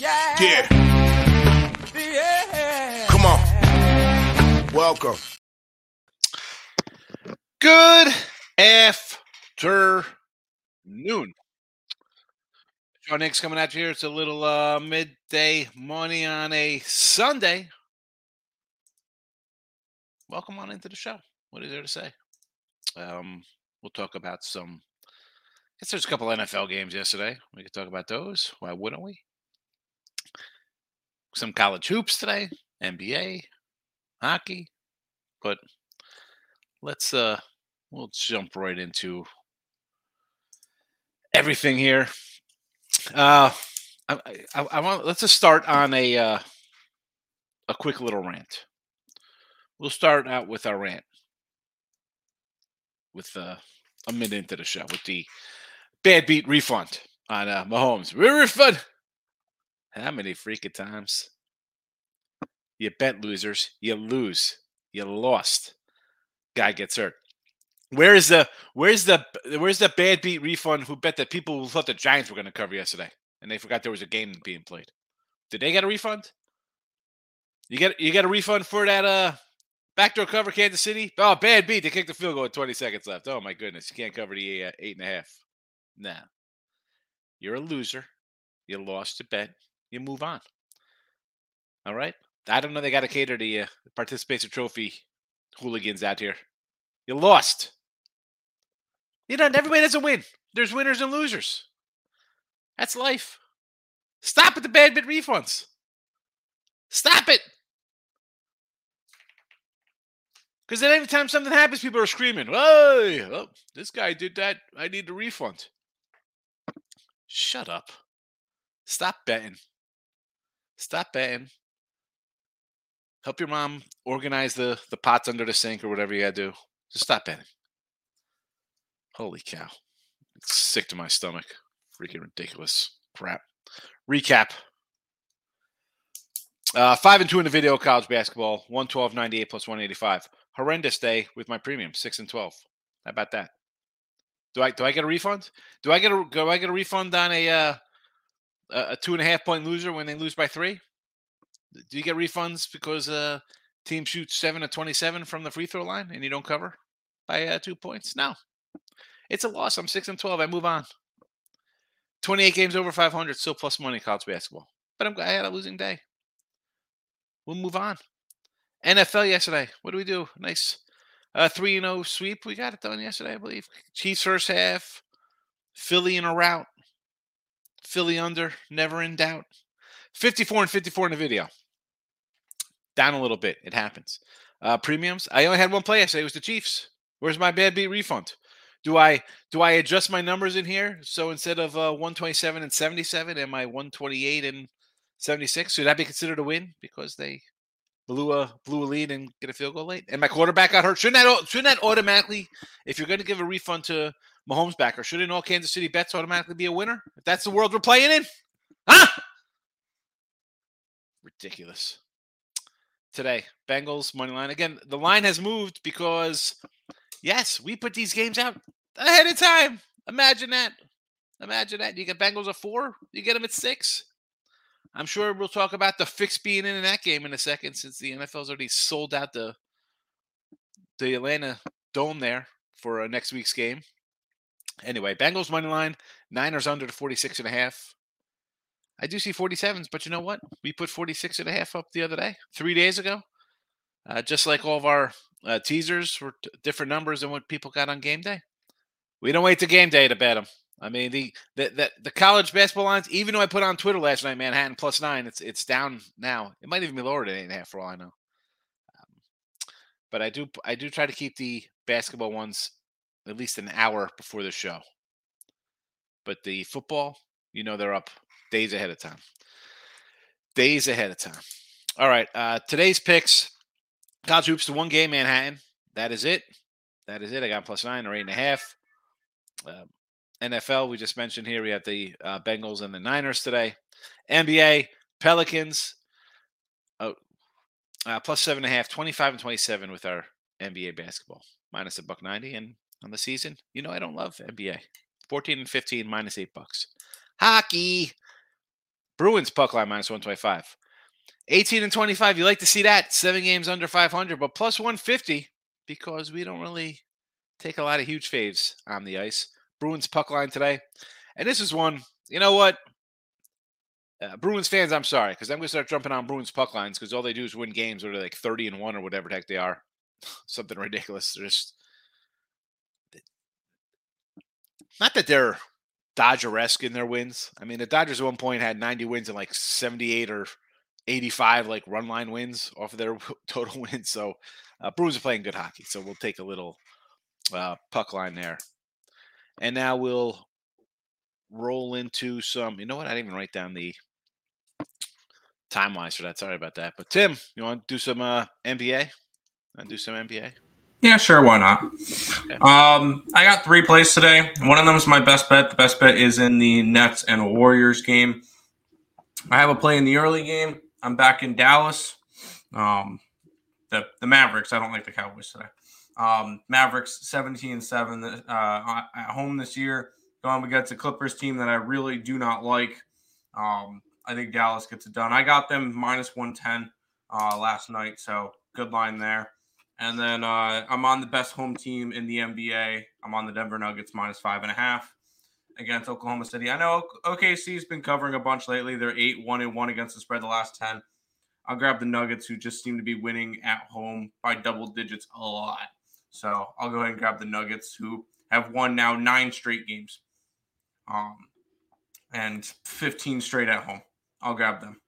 yeah. Yeah. Yeah. Come on. Welcome. Good afternoon. Sean Higgs coming at you here. It's a little uh, midday morning on a Sunday. Welcome on into the show. What is there to say? Um, we'll talk about some. I guess there's a couple NFL games yesterday. We could talk about those. Why wouldn't we? Some college hoops today, NBA, hockey. But let's uh we'll jump right into everything here. Uh, I, I, I want let's just start on a uh, a quick little rant. We'll start out with our rant with uh, a minute into the show with the bad beat refund on uh, Mahomes. Refund. How many freaking times? You bet losers. You lose. You lost. Guy gets hurt. Where's the where's the where's the bad beat refund who bet that people thought the Giants were going to cover yesterday and they forgot there was a game being played? Did they get a refund? You get you get a refund for that uh backdoor cover Kansas City? Oh, bad beat. They kicked the field goal with 20 seconds left. Oh my goodness, you can't cover the uh, eight and a half. Nah, you're a loser. You lost your bet. You move on. All right. I don't know. They got to cater to uh, participation trophy hooligans out here. You lost. You know, everybody doesn't win. There's winners and losers. That's life. Stop with the bad bit refunds. Stop it. Because then any time something happens, people are screaming, Hey, oh, this guy did that. I need a refund. Shut up. Stop betting. Stop betting. Help your mom organize the, the pots under the sink or whatever you gotta do. Just stop betting. Holy cow. It's sick to my stomach. Freaking ridiculous crap. Recap. Uh, five and two in the video college basketball. 112.98 plus 185. Horrendous day with my premium. Six and 12. How about that? Do I do I get a refund? Do I get a do I get a refund on a uh, a two and a half point loser when they lose by three? Do you get refunds because uh team shoots seven to twenty seven from the free throw line and you don't cover by uh, two points? No, it's a loss. I'm six and twelve. I move on. Twenty eight games over five hundred, still plus money college basketball. But I'm I had a losing day. We'll move on. NFL yesterday. What do we do? Nice uh, 3 0 sweep. We got it done yesterday, I believe. Chiefs first half. Philly in a rout. Philly under. Never in doubt. 54 and 54 in the video. Down a little bit. It happens. Uh, premiums. I only had one play yesterday. It was the Chiefs. Where's my bad beat refund? Do I do I adjust my numbers in here? So instead of uh, 127 and 77, am I 128 and 76? Should that be considered a win because they blew a blew a lead and get a field goal late? And my quarterback got hurt. Shouldn't that shouldn't that automatically, if you're going to give a refund to Mahomes backer, shouldn't all Kansas City bets automatically be a winner? If that's the world we're playing in, huh? Ridiculous. Today, Bengals money line again. The line has moved because yes, we put these games out ahead of time. Imagine that. Imagine that. You get Bengals at four, you get them at six. I'm sure we'll talk about the fix being in, in that game in a second, since the NFL's already sold out the the Atlanta Dome there for uh, next week's game. Anyway, Bengals money line, Niners under the 46 and a half. I do see 47s, but you know what? We put 46 and a half up the other day, three days ago. Uh, just like all of our uh, teasers were t- different numbers than what people got on game day. We don't wait to game day to bet them. I mean the, the the the college basketball lines. Even though I put on Twitter last night, Manhattan plus nine, it's it's down now. It might even be lower than eight and a half for all I know. Um, but I do I do try to keep the basketball ones at least an hour before the show. But the football, you know, they're up days ahead of time. Days ahead of time. All right, uh, today's picks. College hoops to one game, Manhattan. That is it. That is it. I got plus nine or eight and a half. Uh, NFL, we just mentioned here, we have the uh, Bengals and the Niners today. NBA, Pelicans, oh, uh, plus seven and a half, 25 and 27 with our NBA basketball, minus a buck 90. And on the season, you know, I don't love NBA. 14 and 15, minus eight bucks. Hockey, Bruins puck line minus 125. 18 and 25. You like to see that. Seven games under 500, but plus 150 because we don't really take a lot of huge faves on the ice. Bruins puck line today. And this is one, you know what? Uh, Bruins fans, I'm sorry, because I'm going to start jumping on Bruins puck lines because all they do is win games or they're like 30 and 1 or whatever the heck they are. Something ridiculous. They're just not that they're Dodger esque in their wins. I mean, the Dodgers at one point had 90 wins and like 78 or 85 like run line wins off of their total wins. So uh, Bruins are playing good hockey. So we'll take a little uh, puck line there. And now we'll roll into some. You know what? I didn't even write down the time wise for that. Sorry about that. But Tim, you want to do some uh, NBA? Do some NBA? Yeah, sure. Why not? Okay. Um, I got three plays today. One of them is my best bet. The best bet is in the Nets and Warriors game. I have a play in the early game. I'm back in Dallas. Um, the the Mavericks. I don't like the Cowboys today. Um, Mavericks 17 7 uh, at home this year. Going against a Clippers team that I really do not like. Um, I think Dallas gets it done. I got them minus 110 uh, last night, so good line there. And then uh, I'm on the best home team in the NBA. I'm on the Denver Nuggets minus five and a half against Oklahoma City. I know OKC's been covering a bunch lately. They're eight, one and one against the spread the last 10. I'll grab the Nuggets, who just seem to be winning at home by double digits a lot. So I'll go ahead and grab the Nuggets, who have won now nine straight games um, and 15 straight at home. I'll grab them.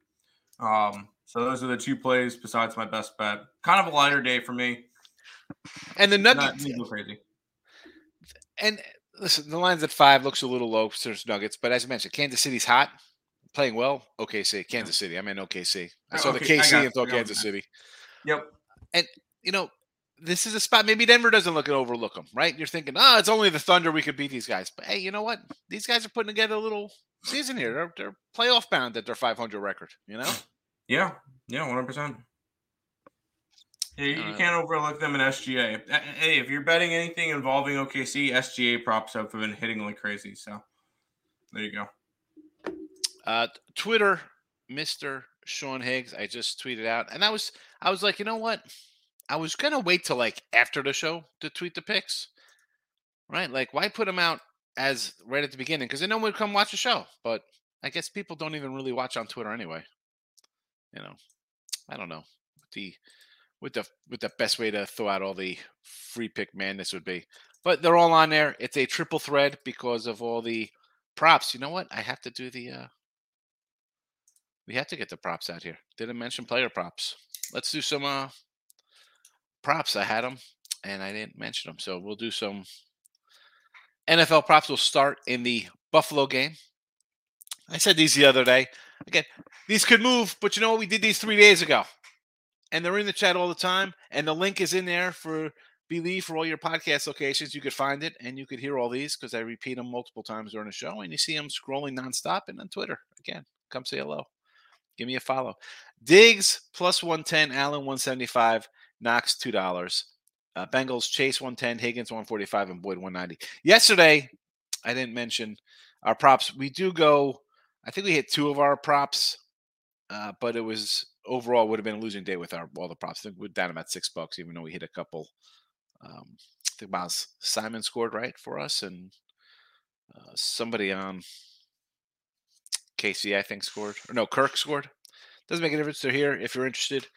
Um, so those are the two plays besides my best bet. Kind of a lighter day for me. And the Nuggets. Not crazy. And listen, the line's at five looks a little low for Nuggets, but as I mentioned, Kansas City's hot, playing well. OKC, Kansas City. I'm in OKC. I saw okay, the KC and thought Kansas City. Yep. And you know, this is a spot. Maybe Denver doesn't look at overlook them, right? You're thinking, oh, it's only the Thunder. We could beat these guys. But hey, you know what? These guys are putting together a little season here. They're, they're playoff bound at their 500 record. You know. Yeah, yeah, one hundred percent. You, can't overlook them in SGA. Hey, if you're betting anything involving OKC, SGA props have been hitting like crazy. So there you go. Uh, Twitter, Mister Sean Higgs. I just tweeted out, and I was, I was like, you know what? I was gonna wait till like after the show to tweet the picks, right? Like, why put them out as right at the beginning? Because then no one would come watch the show. But I guess people don't even really watch on Twitter anyway you know, I don't know the with the with the best way to throw out all the free pick madness would be. But they're all on there. It's a triple thread because of all the props. You know what? I have to do the uh we have to get the props out here. Didn't mention player props. Let's do some uh props. I had them and I didn't mention them. So we'll do some NFL props We'll start in the Buffalo game. I said these the other day. Again, these could move, but you know what? We did these three days ago, and they're in the chat all the time. And the link is in there for Believe for all your podcast locations. You could find it, and you could hear all these because I repeat them multiple times during the show, and you see them scrolling nonstop. And on Twitter, again, come say hello, give me a follow. Diggs plus one ten, Allen one seventy five, Knox two dollars. Uh, Bengals Chase 110, Higgins 145, and Boyd 190. Yesterday, I didn't mention our props. We do go I think we hit two of our props, uh, but it was overall would have been a losing day with our all the props. I think we're down about six bucks, even though we hit a couple. Um, I think Miles Simon scored right for us, and uh, somebody on KC I think scored, or no, Kirk scored. Doesn't make a difference. They're here if you're interested.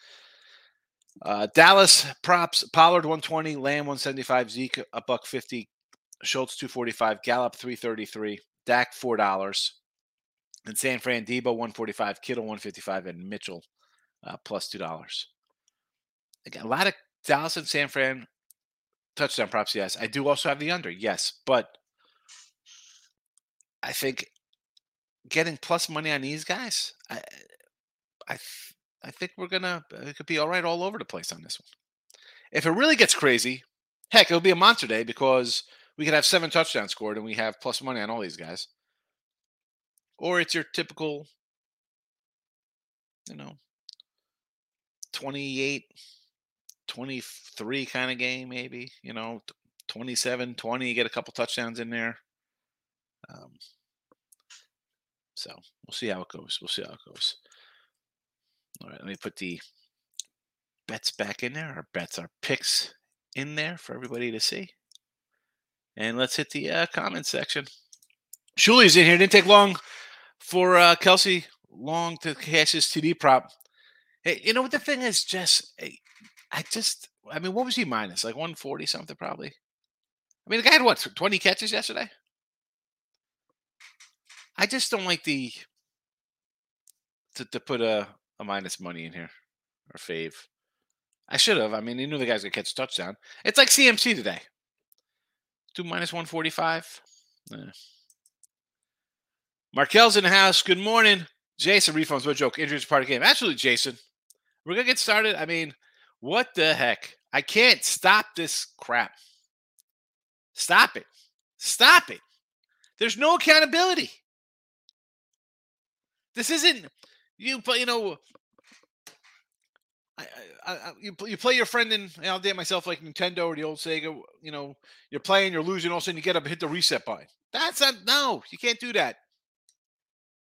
Uh, Dallas props: Pollard 120, Lamb 175, Zeke a buck 50, Schultz 245, Gallup 333, Dak four dollars. And San Fran, Deebo 145, Kittle 155, and Mitchell uh, plus two dollars. A lot of Dallas and San Fran touchdown props. Yes, I do also have the under. Yes, but I think getting plus money on these guys, I, I, I think we're gonna it could be all right all over the place on this one. If it really gets crazy, heck, it'll be a monster day because we could have seven touchdowns scored and we have plus money on all these guys or it's your typical, you know, 28, 23 kind of game, maybe, you know, 27, 20, get a couple touchdowns in there. Um, So we'll see how it goes. We'll see how it goes. All right, let me put the bets back in there. Our bets, our picks in there for everybody to see. And let's hit the uh, comment section. Shuli's in here. Didn't take long for uh, Kelce Long to cash his TD prop. Hey, you know what the thing is, Jess? I just, I mean, what was he minus? Like 140 something, probably. I mean, the guy had what, 20 catches yesterday? I just don't like the to, to put a, a minus money in here or fave. I should have. I mean, he knew the guy's gonna catch a touchdown. It's like CMC today. Two minus 145. Eh. Markel's in the house. Good morning. Jason, refunds, what joke? Injuries part of game. Absolutely, Jason. We're gonna get started. I mean, what the heck? I can't stop this crap. Stop it. Stop it. There's no accountability. This isn't you. But you know, I, I, I, you you play your friend in. I'll date myself like Nintendo or the old Sega. You know, you're playing, you're losing. All of a sudden, you get up and hit the reset button. That's not. No, you can't do that.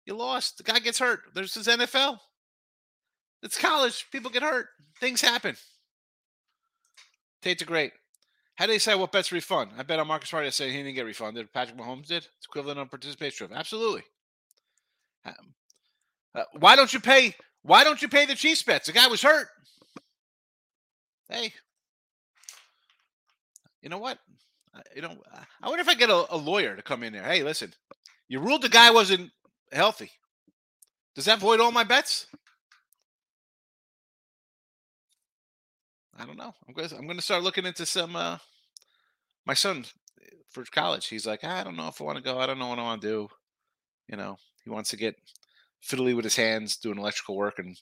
You lost. The guy gets hurt. There's his NFL. It's college. People get hurt. Things happen. Tate's a great. How do they say what bets refund? I bet on Marcus Smart. I say he didn't get refunded. Patrick Mahomes did. It's equivalent on participation. Absolutely. Um, uh, why don't you pay? Why don't you pay the Chiefs bets? The guy was hurt. Hey, you know what? You know, I wonder if I get a, a lawyer to come in there. Hey, listen, you ruled the guy wasn't healthy. Does that void all my bets? I don't know. I'm going to I'm going to start looking into some uh my son for college. He's like, I don't know if I want to go. I don't know what I want to do. You know, he wants to get fiddly with his hands, doing electrical work and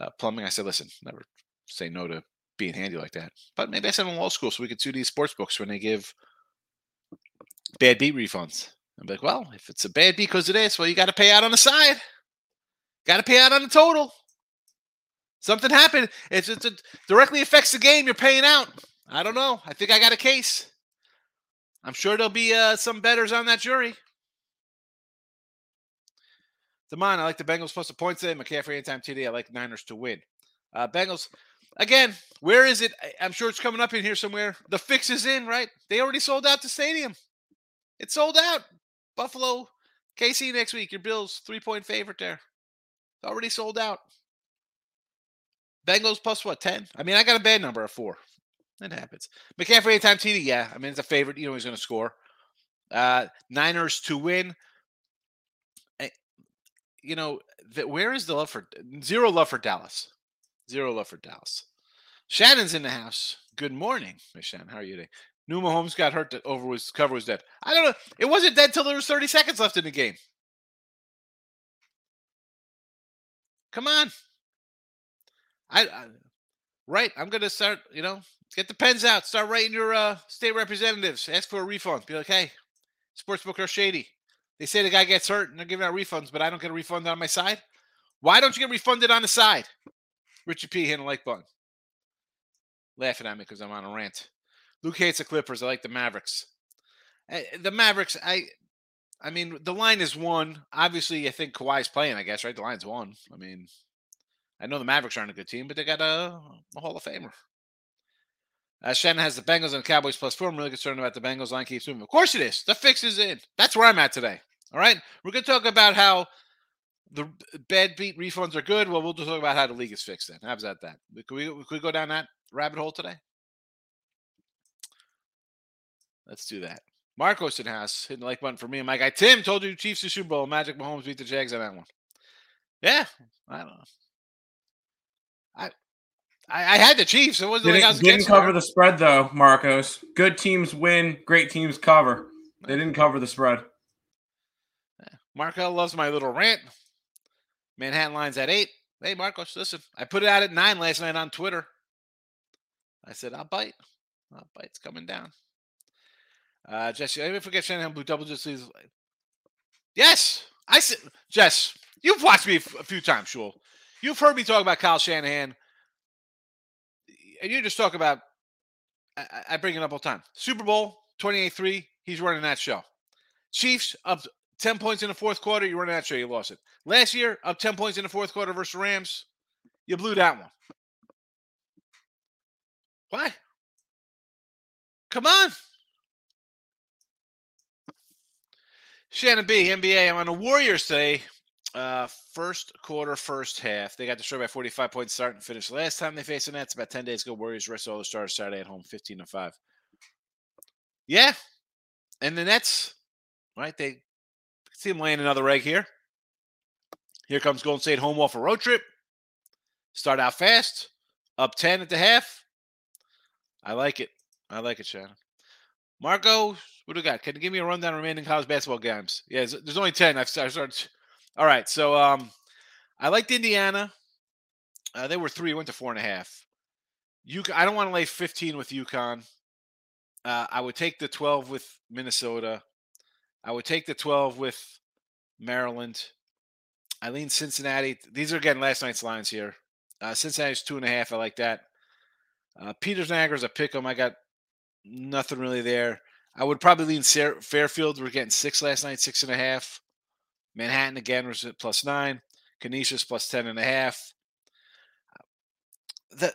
uh, plumbing. I said, listen, never say no to being handy like that. But maybe I send him to law school so we could sue these sports books when they give bad beat refunds. I'm like, well, if it's a bad because of this, well, you got to pay out on the side. Got to pay out on the total. Something happened. It's, it's it directly affects the game. You're paying out. I don't know. I think I got a case. I'm sure there'll be uh, some betters on that jury. Demond, I like the Bengals plus the points today. McCaffrey anytime TD. I like Niners to win. Uh, Bengals, again, where is it? I'm sure it's coming up in here somewhere. The fix is in, right? They already sold out the stadium. It's sold out. Buffalo, KC next week. Your Bills, three point favorite there. It's already sold out. Bengals plus what, 10? I mean, I got a bad number of four. It happens. McCaffrey anytime TD, yeah. I mean, it's a favorite. You know he's going to score. Uh, Niners to win. Eh, you know, where is the love for zero love for Dallas? Zero love for Dallas. Shannon's in the house. Good morning, Miss Shannon. How are you today? New Mahomes got hurt that over was cover was dead. I don't know. It wasn't dead till there was 30 seconds left in the game. Come on. I, I right. I'm gonna start. You know, get the pens out. Start writing your uh, state representatives. Ask for a refund. Be like, hey, sportsbook are shady. They say the guy gets hurt and they're giving out refunds, but I don't get a refund on my side. Why don't you get refunded on the side? Richard P. hitting the like button. Laughing at me because I'm on a rant. Luke hates the Clippers. I like the Mavericks. Eh, the Mavericks, I I mean, the line is one. Obviously, I think Kawhi's playing, I guess, right? The line's one. I mean, I know the Mavericks aren't a good team, but they got a, a Hall of Famer. Uh, Shannon has the Bengals and the Cowboys plus four. I'm really concerned about the Bengals line keeps moving. Of course it is. The fix is in. That's where I'm at today. All right. We're going to talk about how the bad beat refunds are good. Well, we'll just talk about how the league is fixed then. How's that? That could we, could we go down that rabbit hole today? Let's do that. Marcos in house hitting the like button for me and my guy Tim told you Chiefs to Super Bowl. Magic Mahomes beat the Jags on that one. Yeah, I don't know. I I, I had the Chiefs. It wasn't didn't, like I was didn't cover the spread though, Marcos. Good teams win. Great teams cover. They didn't cover the spread. Marco loves my little rant. Manhattan lines at eight. Hey, Marcos, listen. I put it out at nine last night on Twitter. I said, I'll bite. I'll bite. It's coming down. Uh, Jesse, I even forget Shanahan Blue Double just. Yes, I said, Jess, you've watched me a few times, Shul. You've heard me talk about Kyle Shanahan, and you just talk about. I, I bring it up all the time. Super Bowl 28-3. He's running that show. Chiefs up 10 points in the fourth quarter, you run that show, you lost it. Last year, up 10 points in the fourth quarter versus Rams, you blew that one. Why? Come on. Shannon B, NBA. I'm on the Warriors today. Uh, first quarter, first half. They got destroyed by 45 points start and finish. Last time they faced the Nets, about 10 days ago, Warriors rest all the stars Saturday at home, 15 to 5. Yeah. And the Nets, right? They see them laying another egg here. Here comes Golden State home off a road trip. Start out fast, up 10 at the half. I like it. I like it, Shannon. Marco, what do we got? Can you give me a rundown remaining college basketball games? Yeah, there's only 10. I've started. All right. So um, I liked Indiana. Uh, they were three, went to four and a half. You, I don't want to lay 15 with UConn. Uh, I would take the 12 with Minnesota. I would take the 12 with Maryland. I lean Cincinnati. These are again last night's lines here. Uh, Cincinnati's two and a half. I like that. Uh, Peters Niagara's a pick 'em. I got nothing really there. I would probably lean Fairfield. We're getting six last night, six and a half. Manhattan again was at plus nine. Canisius plus ten and a half. The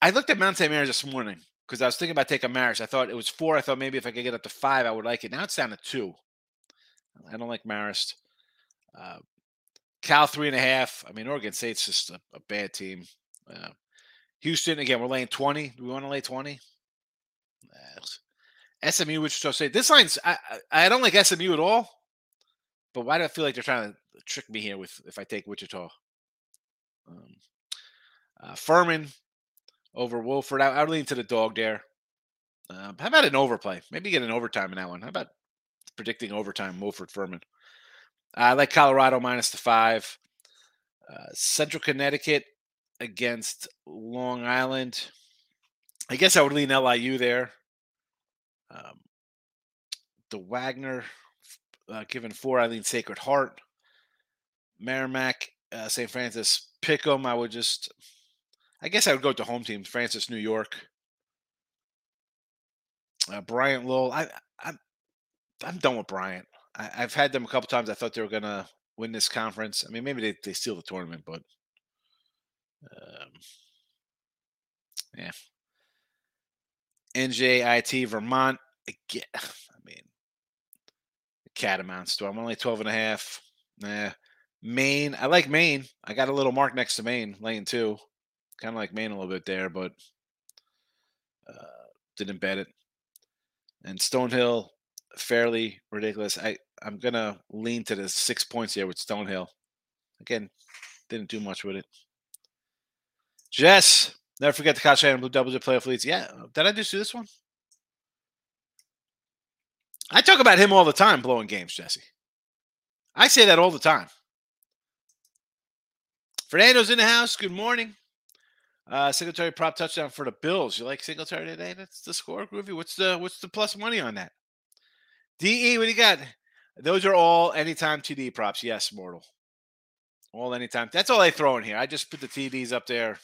I looked at Mount St. Mary's this morning because I was thinking about taking Marist. I thought it was four. I thought maybe if I could get up to five, I would like it. Now it's down to two. I don't like Marist. Uh, Cal three and a half. I mean, Oregon State's just a, a bad team. Uh, Houston again. We're laying twenty. Do we want to lay twenty? Uh, SMU, Wichita State. This line's. I, I I don't like SMU at all. But why do I feel like they're trying to trick me here with if I take Wichita? Um, uh, Furman over Wofford. I, I would lean to the dog there. Um, how about an overplay? Maybe get an overtime in that one. How about predicting overtime? Wofford Furman. I like Colorado minus the five. Uh, Central Connecticut against Long Island. I guess I would lean LIU there. Um, the Wagner uh, given four, Eileen Sacred Heart. Merrimack, uh, St. Francis, Pick'em. I would just, I guess I would go to home team, Francis, New York. Uh, Bryant Lowell. I, I'm, I'm done with Bryant. I, have had them a couple times. I thought they were gonna win this conference. I mean, maybe they, they steal the tournament, but um, yeah. NJIT Vermont. Again, I mean, the Catamounts. Do I'm only 12 and a half. Nah. Maine. I like Maine. I got a little mark next to Maine, lane two. Kind of like Maine a little bit there, but uh, didn't bet it. And Stonehill, fairly ridiculous. I, I'm going to lean to the six points here with Stonehill. Again, didn't do much with it. Jess, never forget the Koch and Blue Doubles at playoff leads. Yeah, did I just do this one? I talk about him all the time blowing games, Jesse. I say that all the time. Fernando's in the house. Good morning. Uh, Singletary prop touchdown for the Bills. You like Singletary today? That's the score, Groovy. What's the what's the plus money on that? DE, what do you got? Those are all anytime TD props. Yes, mortal. All anytime. That's all I throw in here. I just put the TDs up there.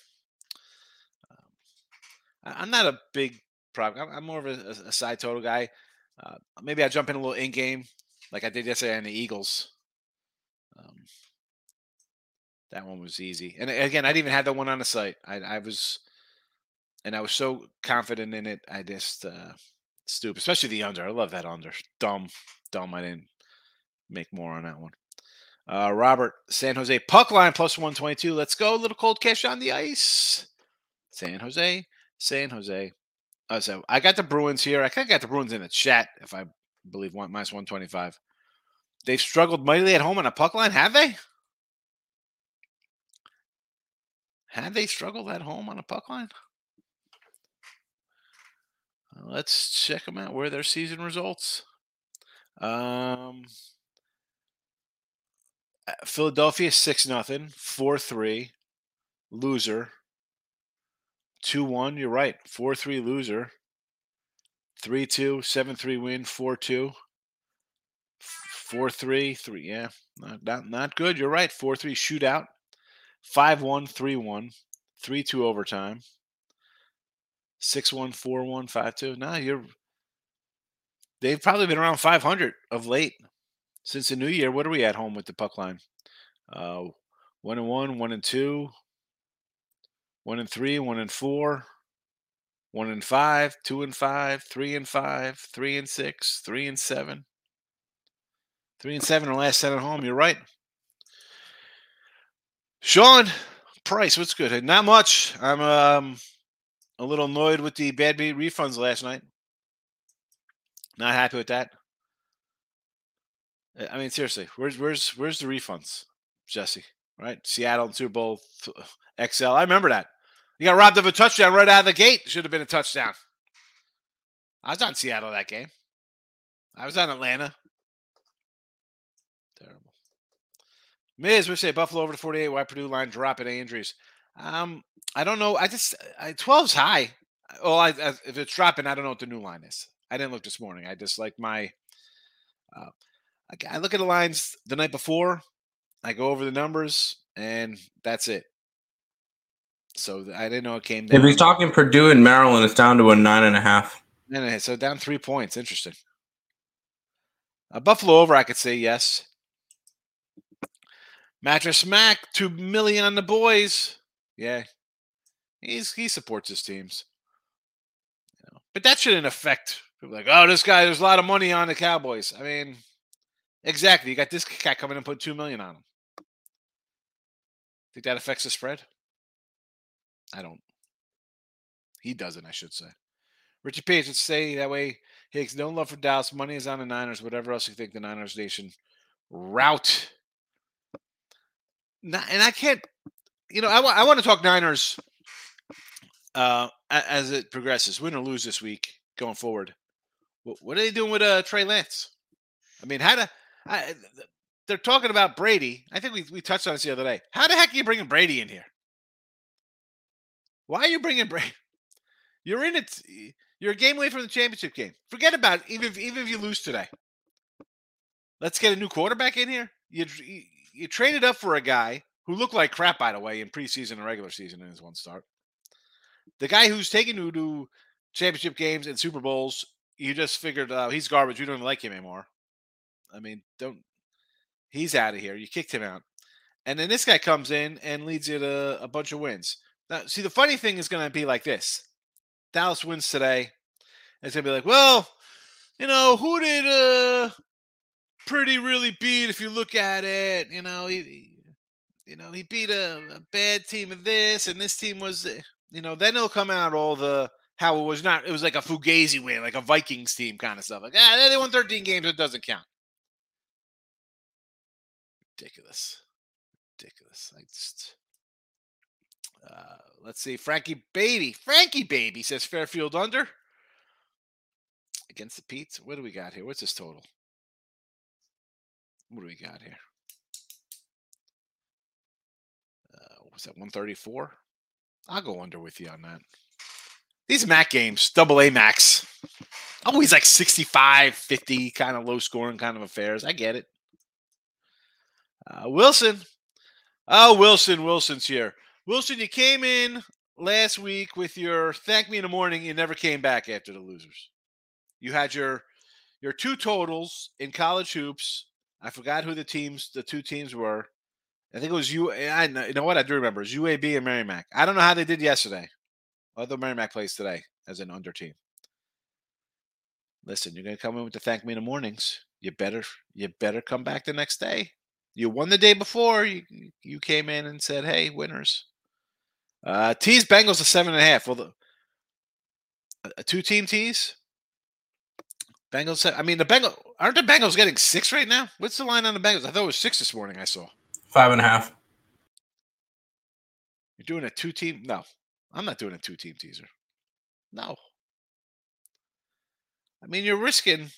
I'm not a big prop. I'm, more of a, a, side total guy. Uh, maybe I jump in a little in game, like I did yesterday on the Eagles. Um, that one was easy, and again, I didn't even have that one on the site. I, I was, and I was so confident in it. I just uh, stupid, especially the under. I love that under. Dumb, dumb. I didn't make more on that one. Uh, Robert San Jose puck line plus one twenty two. Let's go. A little cold cash on the ice. San Jose, San Jose. Uh, so I got the Bruins here. I think I got the Bruins in the chat, if I believe one minus 125. They've struggled mightily at home on a puck line, have they? Have they struggled at home on a puck line? Uh, let's check them out. Where are their season results? Um, uh, Philadelphia six nothing, four three, loser. 2 1. You're right. 4 3 loser. 3 2, 7 3 win, 4 2. 4 3, 3. Yeah, not, not, not good. You're right. 4 3 shootout. 5 1, 3 1. 3 2 overtime. 6 1, 4 1, 5 2. Nah, you're. They've probably been around 500 of late. since the new year. What are we at home with the puck line? Uh, one and one, one and two, one and three, one and four, one and five, two and five, three and five, three and six, three and seven, three and seven. Our last set at home. You're right. Sean Price, what's good? Not much. I'm um a little annoyed with the bad beat refunds last night. Not happy with that. I mean, seriously, where's where's where's the refunds, Jesse? Right, Seattle Super Bowl XL. I remember that. You got robbed of a touchdown right out of the gate. Should have been a touchdown. I was on Seattle that game. I was on Atlanta. Terrible. Miz, we say Buffalo over to 48. Why Purdue line drop at injuries? Um, I don't know. I just I 12's high. Well, I, I, if it's dropping, I don't know what the new line is. I didn't look this morning. I just like my. Uh, I, I look at the lines the night before. I go over the numbers, and that's it. So I didn't know it came down. If he's talking Purdue and Maryland, it's down to a nine and a half. and So down three points. Interesting. A Buffalo over, I could say yes. Mattress Mac, two million on the boys. Yeah, he's he supports his teams. You know, but that shouldn't affect people like, oh, this guy. There's a lot of money on the Cowboys. I mean, exactly. You got this guy coming and put two million on him. Think that affects the spread? I don't. He doesn't, I should say. Richie Page would say that way. Higgs, no love for Dallas. Money is on the Niners. Whatever else you think the Niners Nation route. Not, And I can't, you know, I, I want to talk Niners uh, as it progresses, win or lose this week going forward. What are they doing with uh, Trey Lance? I mean, how to? I, they're talking about Brady. I think we, we touched on this the other day. How the heck are you bringing Brady in here? Why are you bringing Brady? You're in it. You're a game away from the championship game. Forget about it, even if, even if you lose today. Let's get a new quarterback in here. You, you you traded up for a guy who looked like crap, by the way, in preseason and regular season in his one start. The guy who's taking you to championship games and Super Bowls, you just figured uh, he's garbage. You don't like him anymore. I mean, don't. He's out of here. You kicked him out, and then this guy comes in and leads you to a bunch of wins. Now, see, the funny thing is going to be like this Dallas wins today. It's going to be like, well, you know, who did uh Purdy really beat if you look at it? You know, he, you know, he beat a, a bad team of this, and this team was, you know, then it'll come out all the how it was not, it was like a Fugazi win, like a Vikings team kind of stuff. Like, ah, they won 13 games, it doesn't count. Ridiculous. Ridiculous. I just. Uh, let's see. Frankie Baby. Frankie Baby says Fairfield under. Against the Pete's. What do we got here? What's this total? What do we got here? Uh, was that 134? I'll go under with you on that. These Mac games, double A Max, always like 65, 50, kind of low scoring kind of affairs. I get it. Uh, Wilson. Oh, Wilson. Wilson's here. Wilson, you came in last week with your thank me in the morning. You never came back after the losers. You had your your two totals in college hoops. I forgot who the teams, the two teams were. I think it was you. Eh, I you know what I do remember is UAB and Merrimack. I don't know how they did yesterday. Although Merrimack plays today as an under team. Listen, you're gonna come in with the thank me in the mornings. You better you better come back the next day. You won the day before. You you came in and said, "Hey, winners." Uh, tease Bengals a seven and a half. Well, the, a two team tease. Bengals. I mean, the Bengals aren't the Bengals getting six right now. What's the line on the Bengals? I thought it was six this morning. I saw five and a half. You're doing a two team? No, I'm not doing a two team teaser. No. I mean, you're risking.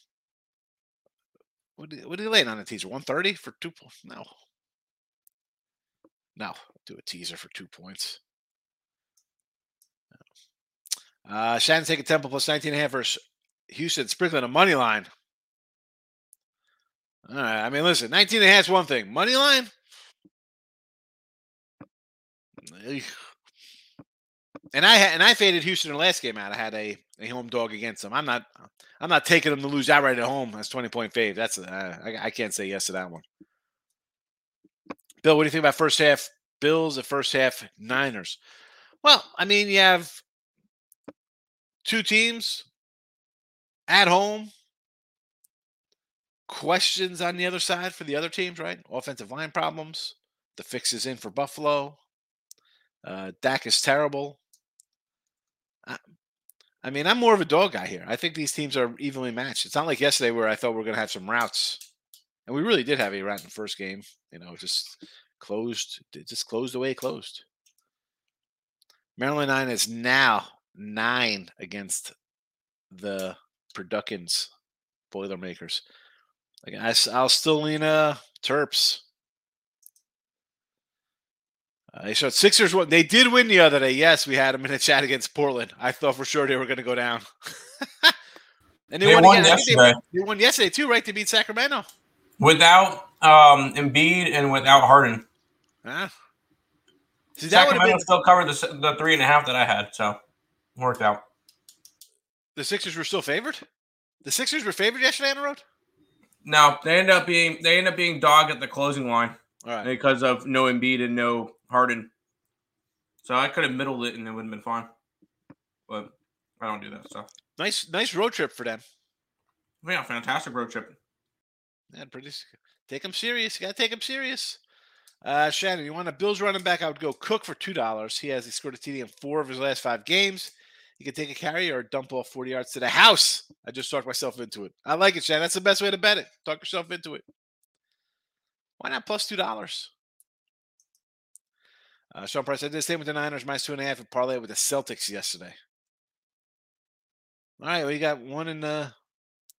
What, what are you laying on a teaser? 130 for two? No. No. Do a teaser for two points. Uh, taking Temple plus 19 and a half versus Houston. Sprinkling a money line. All right. I mean, listen, 19 and a half is one thing. Money line? and I and I faded Houston in the last game out. I had a, a home dog against them. I'm not I'm not taking them to lose outright at home. That's 20 point fave. That's uh, I, I can't say yes to that one. Bill, what do you think about first half Bills at first half Niners? Well, I mean, you have two teams at home. Questions on the other side for the other teams, right? Offensive line problems. The fix is in for Buffalo. Uh, Dak is terrible. I, I mean, I'm more of a dog guy here. I think these teams are evenly matched. It's not like yesterday where I thought we are going to have some routes, and we really did have a route in the first game. You know, just closed, just closed the way it closed. Maryland nine is now nine against the Productions Boilermakers. Like I, I'll still lean uh Terps. Uh, they showed Sixers. Won. They did win the other day. Yes, we had them in a chat against Portland. I thought for sure they were going to go down. and they, they won, won yesterday. They, they, won yesterday too, right? To beat Sacramento without um Embiid and without Harden. Huh? See, Sacramento been... still covered the the three and a half that I had, so worked out. The Sixers were still favored. The Sixers were favored yesterday on the road. No, they end up being they end up being dog at the closing line because of no Embiid and no Harden. So I could have middled it and it would have been fine, but I don't do that stuff. Nice, nice road trip for them. Yeah, fantastic road trip. Yeah, pretty. Take them serious. You gotta take them serious. Uh, Shannon, you want a Bills running back? I would go Cook for two dollars. He has he scored a TD in four of his last five games. You can take a carry or dump off 40 yards to the house. I just talked myself into it. I like it, Shannon. That's the best way to bet it. Talk yourself into it. Why not plus two dollars? Uh, Sean Price, I did the same with the Niners, minus two and a half, and parlay with the Celtics yesterday. All right, we got one in the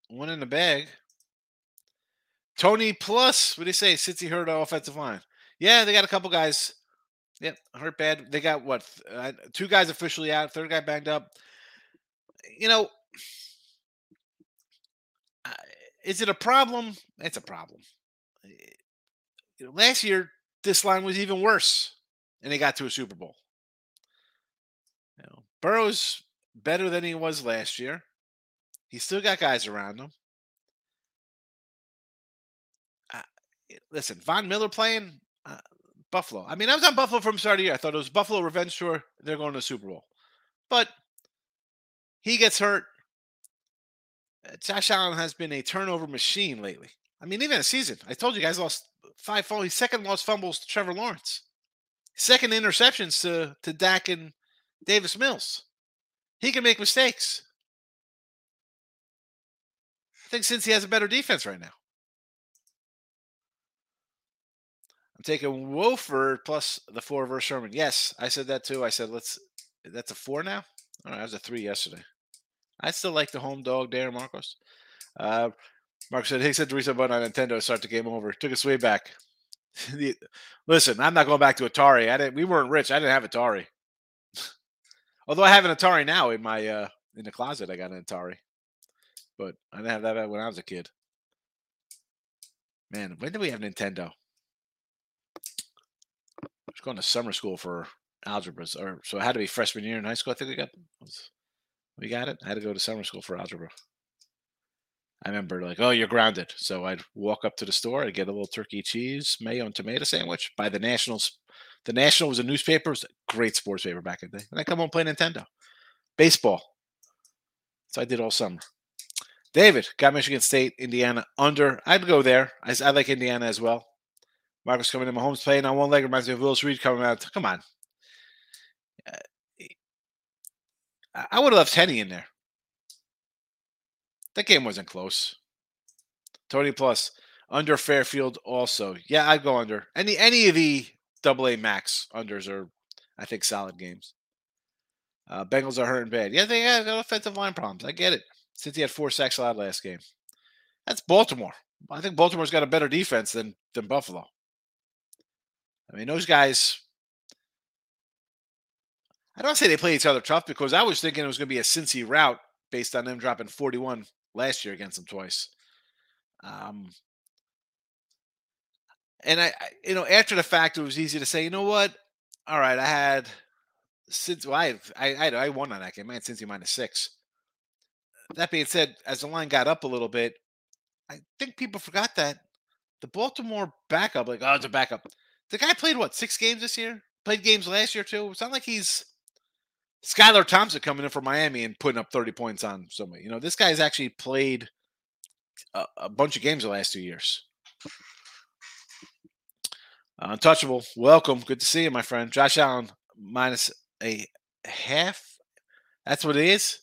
one in the bag. Tony plus, what do you say? Cincy hurt offensive line. Yeah, they got a couple guys. Yep, hurt bad. They got what? Uh, two guys officially out. Third guy banged up. You know, uh, is it a problem? It's a problem. You know, last year this line was even worse and they got to a Super Bowl. You know, Burrow's better than he was last year. He's still got guys around him. Uh, listen, Von Miller playing uh, Buffalo. I mean, I was on Buffalo from start of year. I thought it was Buffalo revenge tour. They're going to the Super Bowl, but he gets hurt. Uh, Josh Allen has been a turnover machine lately. I mean, even a season. I told you guys lost five fumbles. Second lost fumbles to Trevor Lawrence. Second interceptions to, to Dak and Davis Mills. He can make mistakes. I think since he has a better defense right now. I'm taking Wofford plus the four versus Sherman. Yes, I said that too. I said let's that's a four now. All right, was a three yesterday. I still like the home dog there, Marcos. Uh, Mark said he said the reset button on Nintendo to start the game over. Took us way back. Listen, I'm not going back to Atari. I didn't. We weren't rich. I didn't have Atari. Although I have an Atari now in my uh in the closet. I got an Atari, but I didn't have that when I was a kid. Man, when did we have Nintendo? Was going to summer school for algebra, or so it had to be freshman year in high school. I think we got we got it. I had to go to summer school for algebra. I remember like, oh, you're grounded. So I'd walk up to the store, I'd get a little turkey cheese, mayo, and tomato sandwich. Buy the Nationals. The National was a newspaper, it was a great sports paper back in the day. And I come home play Nintendo. Baseball. So I did all summer. David, got Michigan State, Indiana under. I'd go there. I, I like Indiana as well. Marcus coming in. Mahomes playing on one leg reminds me of Willis Reed coming out. Come on. Uh, I would have left Henne in there. That game wasn't close. Tony plus under Fairfield also. Yeah, I'd go under. Any any of the double A max unders are I think solid games. Uh, Bengals are hurting bad. Yeah, they have offensive line problems. I get it. Since he had four sacks allowed last game. That's Baltimore. I think Baltimore's got a better defense than than Buffalo. I mean, those guys. I don't say they play each other tough because I was thinking it was going to be a Cincy route based on them dropping 41 last year against them twice. Um, and I, I, you know, after the fact, it was easy to say, you know what? All right, I had since well, I, I I I won on that game. I had Cincy minus six. That being said, as the line got up a little bit, I think people forgot that the Baltimore backup, like oh, it's a backup. The guy played what six games this year? Played games last year too. It's not like he's Skylar Thompson coming in from Miami and putting up 30 points on somebody. You know, this guy's actually played a, a bunch of games the last two years. Untouchable, welcome. Good to see you, my friend. Josh Allen minus a half. That's what it is.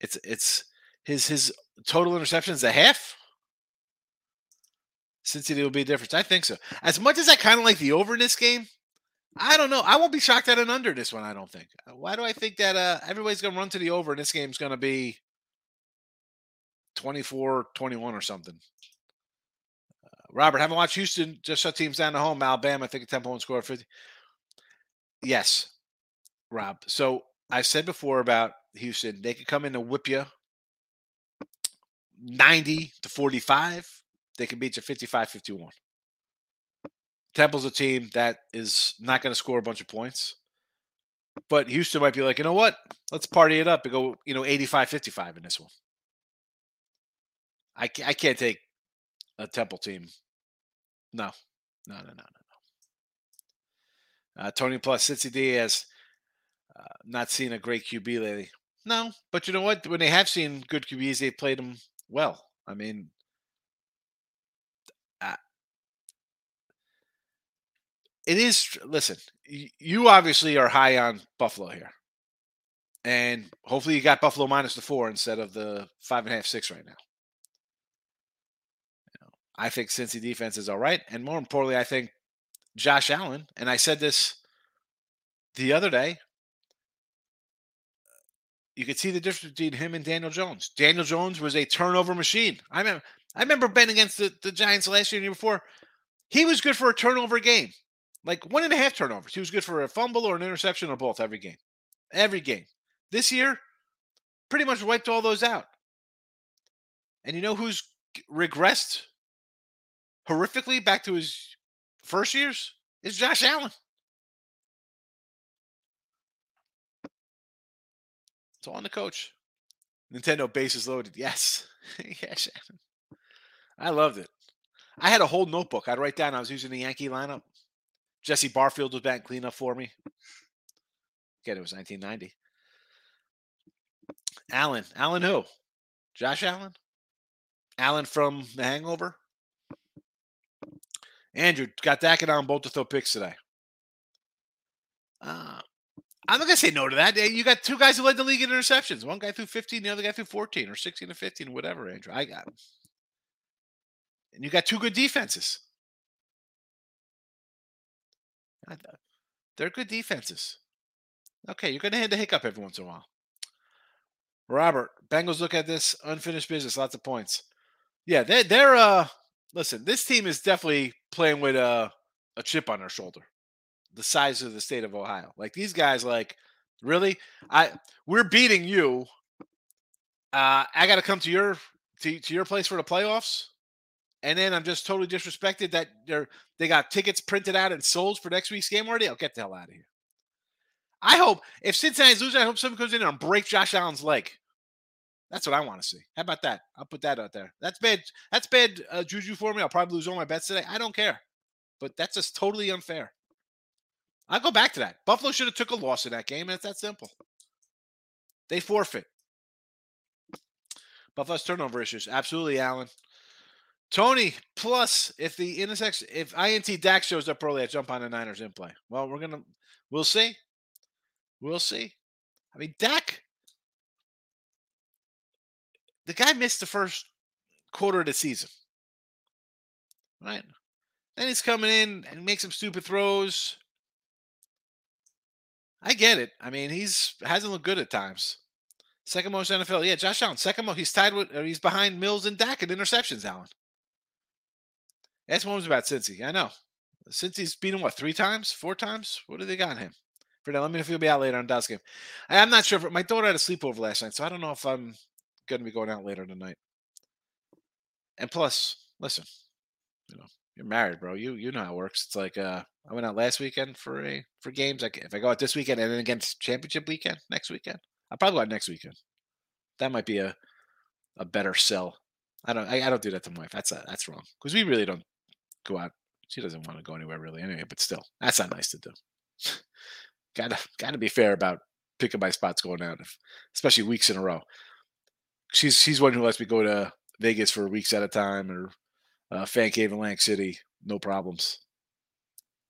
It's it's his his total interceptions a half. Cincinnati will be a difference. I think so. As much as I kind of like the over in this game, I don't know. I won't be shocked at an under this one. I don't think. Why do I think that uh, everybody's going to run to the over and this game's going to be 24 21 or something? Uh, Robert, haven't watched Houston just shut teams down at home. Alabama, I think a 10 point score 50. Yes, Rob. So I said before about Houston, they could come in and whip you 90 to 45. They can beat you 55 51. Temple's a team that is not going to score a bunch of points. But Houston might be like, you know what? Let's party it up and go, you know, 85 55 in this one. I, I can't take a Temple team. No, no, no, no, no, no. Uh, Tony Plus, Cincy Diaz, uh, not seen a great QB lately. No, but you know what? When they have seen good QBs, they played them well. I mean, it is listen you obviously are high on buffalo here. And hopefully you got buffalo minus the four instead of the five and a half six right now. I think cincy defense is all right and more importantly i think josh allen and i said this the other day you could see the difference between him and daniel jones. Daniel jones was a turnover machine. I remember i remember betting against the, the giants last year and year before. He was good for a turnover game like one and a half turnovers. He was good for a fumble or an interception or both every game. Every game. This year, pretty much wiped all those out. And you know who's regressed horrifically back to his first years? Is Josh Allen. It's on the coach. Nintendo bases loaded. Yes. yes. I loved it. I had a whole notebook. I'd write down I was using the Yankee lineup. Jesse Barfield was back cleanup for me. Again, it was 1990. Allen. Allen who? Josh Allen? Allen from The Hangover? Andrew, got Dak and on both to throw picks today. Uh, I'm not going to say no to that. You got two guys who led the league in interceptions. One guy threw 15, the other guy threw 14 or 16 to 15, whatever, Andrew. I got. And you got two good defenses. They're good defenses. Okay, you're going to hit a hiccup every once in a while. Robert, Bengals look at this unfinished business, lots of points. Yeah, they're, they're uh, listen, this team is definitely playing with a, a chip on their shoulder, the size of the state of Ohio. Like these guys, like, really? I we're beating you. Uh, I got to come to your to, to your place for the playoffs and then I'm just totally disrespected that they're they got tickets printed out and sold for next week's game already. I'll get the hell out of here. I hope if Cincinnati's losing, I hope someone comes in and breaks Josh Allen's leg. That's what I want to see. How about that? I'll put that out there. That's bad. That's bad uh, juju for me. I'll probably lose all my bets today. I don't care, but that's just totally unfair. I'll go back to that. Buffalo should have took a loss in that game, and it's that simple. They forfeit. Buffalo's turnover issues. Absolutely, Allen. Tony, plus if the intersection, if INT Dak shows up early, I jump on the Niners in play. Well, we're gonna, we'll see, we'll see. I mean, Dak, the guy missed the first quarter of the season, right? Then he's coming in and makes some stupid throws. I get it. I mean, he's hasn't looked good at times. Second most NFL. Yeah, Josh Allen. Second most. He's tied with. he's behind Mills and Dak in interceptions. Allen. Ask Holmes about Cincy. I know. Cincy's beat him, what, three times? Four times? What do they got him? For now, let me know if he'll be out later on Dallas game. I, am not sure. If, my daughter had a sleepover last night, so I don't know if I'm going to be going out later tonight. And plus, listen, you know, You're married, bro. You you know how it works. It's like uh, I went out last weekend for a for games. Like if I go out this weekend and then against championship weekend next weekend, I'll probably go out next weekend. That might be a a better sell. I don't I, I don't do that to my wife. That's a, that's wrong because we really don't go out. She doesn't want to go anywhere really anyway. But still, that's not nice to do. gotta gotta be fair about picking my spots going out, especially weeks in a row. She's she's one who lets me go to Vegas for weeks at a time or uh, Fan Cave in Lang City, no problems.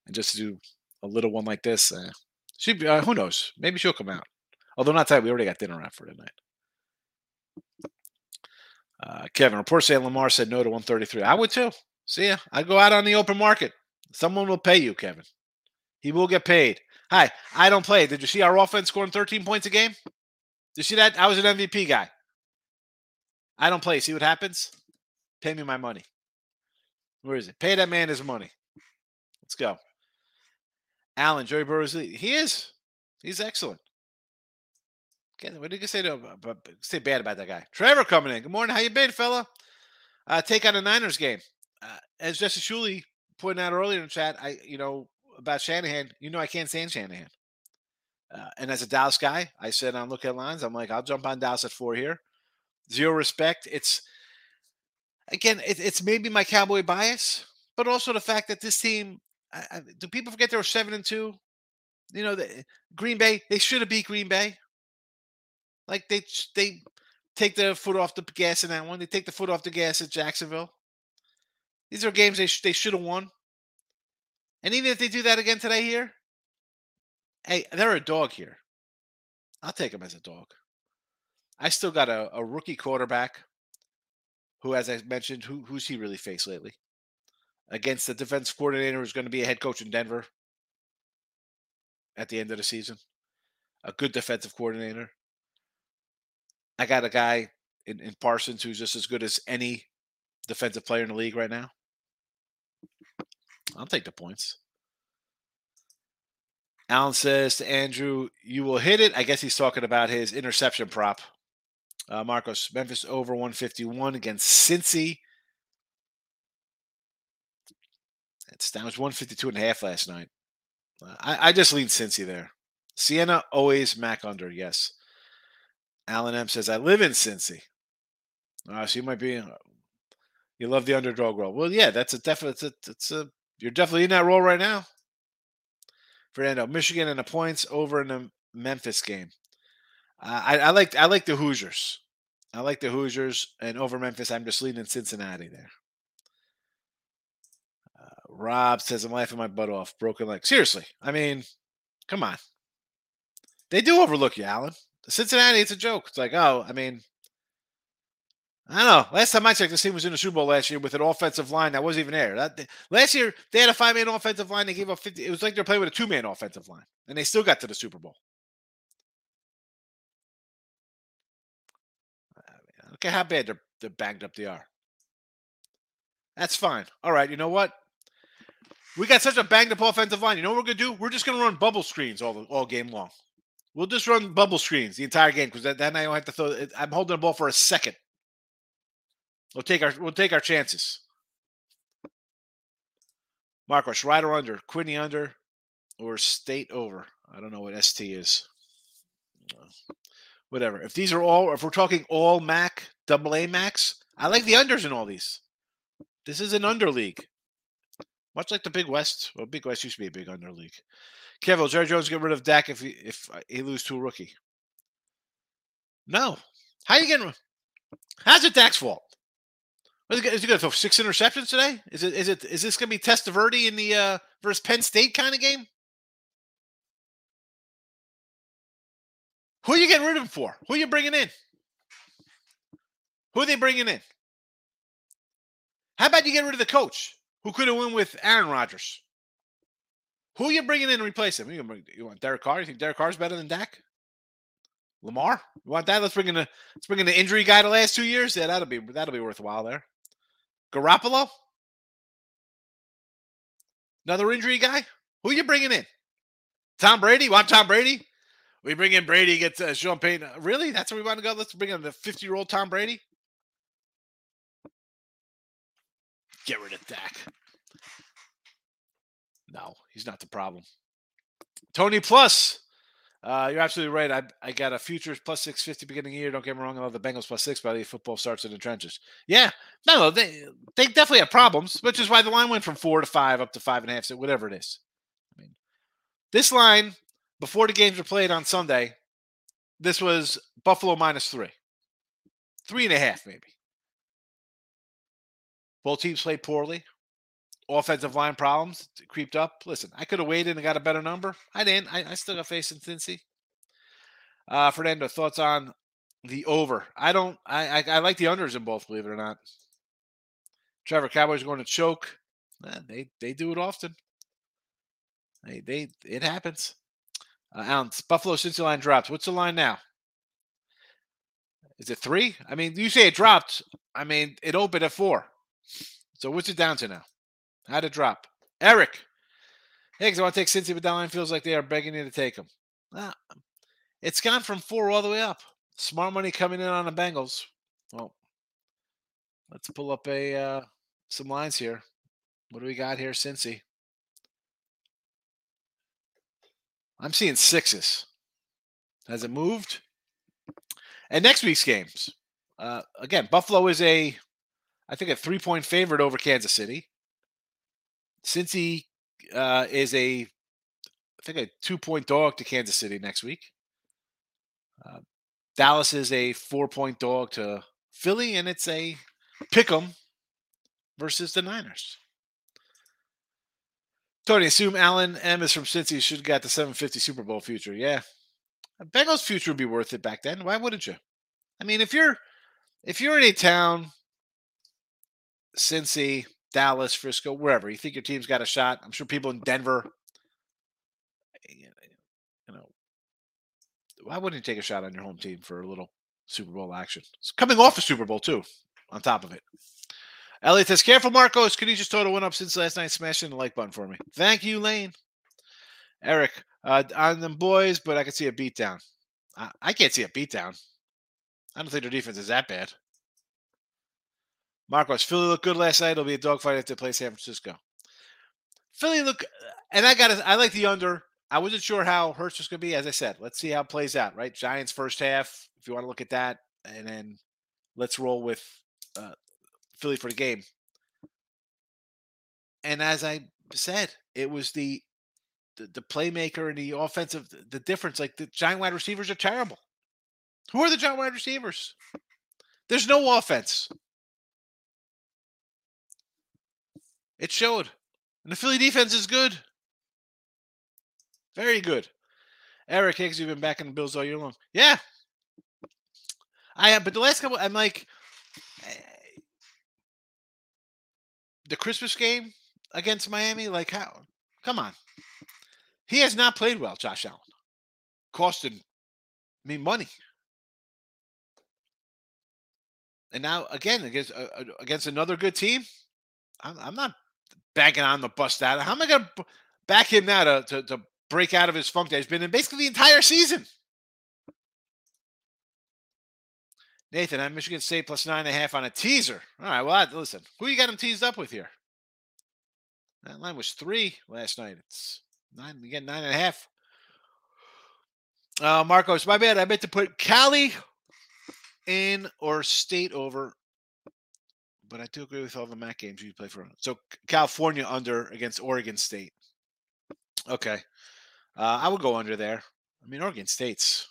And just to do a little one like this, uh, she uh, who knows? Maybe she'll come out. Although not tonight, we already got dinner out for tonight. Uh, Kevin, report saying Lamar said no to 133. I would too. See ya. I go out on the open market. Someone will pay you, Kevin. He will get paid. Hi, I don't play. Did you see our offense scoring 13 points a game? Did you see that? I was an MVP guy. I don't play. See what happens? Pay me my money. Where is it? Pay that man his money. Let's go. Allen, Joey Burrows, he is. He's excellent. Kevin, what did you say to say bad about that guy? Trevor coming in. Good morning. How you been, fella? Uh, take on the Niners game. Uh, as Jesse Shuley pointed out earlier in chat, I you know about Shanahan. You know I can't stand Shanahan. Uh, and as a Dallas guy, I said on look at lines, I'm like, I'll jump on Dallas at four here. Zero respect. It's again, it, it's maybe my cowboy bias, but also the fact that this team. I, I, do people forget they were seven and two? You know, the, Green Bay. They should have beat Green Bay. Like they they take the foot off the gas in that one. They take the foot off the gas at Jacksonville. These are games they sh- they should have won. And even if they do that again today here, hey, they're a dog here. I'll take them as a dog. I still got a, a rookie quarterback who, as I mentioned, who who's he really faced lately? Against the defense coordinator who's going to be a head coach in Denver at the end of the season. A good defensive coordinator. I got a guy in, in Parsons who's just as good as any defensive player in the league right now. I'll take the points. Allen says to Andrew, You will hit it. I guess he's talking about his interception prop. Uh, Marcos, Memphis over 151 against Cincy. It's down to 152 and a half last night. Uh, I, I just lean Cincy there. Siena always Mac under, yes. Alan M says, I live in Cincy. Uh, so you might be, uh, you love the underdog role. Well, yeah, that's a definite, it's a, it's a, you're definitely in that role right now. Fernando, Michigan and the points over in the Memphis game. I, I like I like the Hoosiers. I like the Hoosiers and over Memphis. I'm just leaning Cincinnati there. Uh, Rob says I'm laughing my butt off. Broken leg. Seriously, I mean, come on. They do overlook you, Allen. Cincinnati, it's a joke. It's like, oh, I mean, I don't know. Last time I checked, this team was in the Super Bowl last year with an offensive line that wasn't even there. That, last year, they had a five man offensive line. They gave up 50. It was like they're playing with a two man offensive line, and they still got to the Super Bowl. Look at how bad they're, they're banged up they are. That's fine. All right, you know what? We got such a banged up offensive line. You know what we're gonna do? We're just gonna run bubble screens all all game long. We'll just run bubble screens the entire game because then I don't have to throw. I'm holding the ball for a second. We'll take our we'll take our chances. Marcos, right or under, Quinney under, or State over. I don't know what ST is whatever. If these are all, if we're talking all MAC, double A max, I like the unders in all these. This is an under league, much like the Big West. Well, Big West used to be a big under league. Kevin, will Jerry Jones get rid of Dak if he if he lose to a rookie? No. How you getting? How's it Dak's fault? Is he going to throw six interceptions today? Is it is it is this going to be Testaverde in the uh, versus Penn State kind of game? Who are you getting rid of for? Who are you bringing in? Who are they bringing in? How about you get rid of the coach who could have won with Aaron Rodgers? Who are you bringing in to replace him? You, bring, you want Derek Carr? You think Derek Carr's better than Dak? Lamar? You want that? Let's bring in the let's bring in the injury guy the last two years. Yeah, that'll be that'll be worthwhile there. Garoppolo? Another injury guy? Who you bringing in? Tom Brady? Want Tom Brady? We bring in Brady, get uh, Sean Payton. Really? That's where we want to go? Let's bring in the 50 year old Tom Brady. Get rid of Dak. No, he's not the problem. Tony Plus. Uh, you're absolutely right. I, I got a futures plus 650 beginning year. Don't get me wrong. I love the Bengals plus six, but the football starts in the trenches. Yeah. No, they, they definitely have problems, which is why the line went from four to five up to five and a half, so whatever it is. I mean, this line, before the games were played on Sunday, this was Buffalo minus three, three and a half, maybe. Both teams played poorly. Offensive line problems creeped up. Listen, I could have waited and got a better number. I didn't. I, I still got faith in Cincy. Uh, Fernando, thoughts on the over? I don't. I, I, I like the unders in both. Believe it or not. Trevor Cowboys going to choke. Eh, they they do it often. They they it happens. Uh, Alan, Buffalo Cincy line drops. What's the line now? Is it three? I mean, you say it dropped. I mean, it opened at four. So what's it down to now? How'd it drop? Eric. Hey, I want to take Cincy, but that line feels like they are begging you to take them. Ah, it's gone from four all the way up. Smart money coming in on the Bengals. Well, let's pull up a uh, some lines here. What do we got here, Cincy? I'm seeing sixes. Has it moved? And next week's games. Uh, again, Buffalo is a, I think, a three point favorite over Kansas City. Cincy uh, is a, I think, a two point dog to Kansas City next week. Uh, Dallas is a four point dog to Philly, and it's a pick 'em versus the Niners. Tony, assume Allen M is from Cincy Should have got the 750 Super Bowl future. Yeah. Bengals future would be worth it back then. Why wouldn't you? I mean, if you're if you're in a town, Cincy, Dallas, Frisco, wherever, you think your team's got a shot. I'm sure people in Denver, you know, why wouldn't you take a shot on your home team for a little Super Bowl action? It's coming off a Super Bowl too, on top of it. Elliot says, "Careful, Marcos. Could you just total one up since last night? Smashing the like button for me. Thank you, Lane. Eric, uh, on them boys, but I can see a beatdown. I, I can't see a beatdown. I don't think their defense is that bad. Marcos, Philly looked good last night. It'll be a dogfight if they play San Francisco. Philly look, and I got I like the under. I wasn't sure how Hurts was going to be. As I said, let's see how it plays out. Right, Giants first half. If you want to look at that, and then let's roll with uh, Philly for the game. And as I said, it was the the, the playmaker and the offensive the, the difference. Like the giant wide receivers are terrible. Who are the giant wide receivers? There's no offense. It showed. And the Philly defense is good. Very good. Eric Higgs, you've been back in the Bills all year long. Yeah. I have, but the last couple, I'm like, eh, the Christmas game against Miami, like, how? Come on. He has not played well, Josh Allen. Costing me money. And now again against uh, against another good team, I'm, I'm not banking on the bust out. How am I going to back him now to, to, to break out of his funk that he's been in basically the entire season? Nathan, I'm Michigan State plus nine and a half on a teaser. All right, well, listen, who you got him teased up with here? That line was three last night. It's nine, get nine and a half. Uh, Marcos, my bad. I meant to put Cali in or state over, but I do agree with all the MAC games you play for. So California under against Oregon State. Okay, uh, I would go under there. I mean, Oregon State's.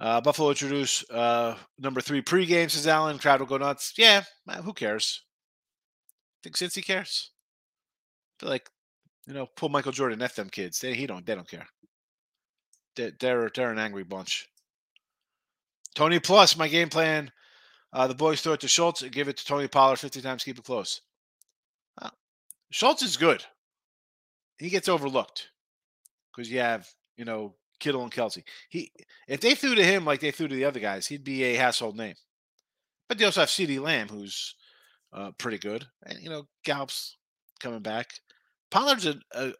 Uh, Buffalo introduce uh, number three pregame, says Allen. Crowd will go nuts. Yeah, who cares? Think Cincy cares? Feel like, you know, pull Michael Jordan at them kids. They he don't they don't care. They're they're, they're an angry bunch. Tony Plus, my game plan. Uh, the boys throw it to Schultz and give it to Tony Pollard 50 times, keep it close. Uh, Schultz is good. He gets overlooked because you have, you know, Kittle and Kelce. He if they threw to him like they threw to the other guys, he'd be a household name. But they also have CeeDee Lamb, who's uh, pretty good, and you know Gallup's coming back. Pollard's a, a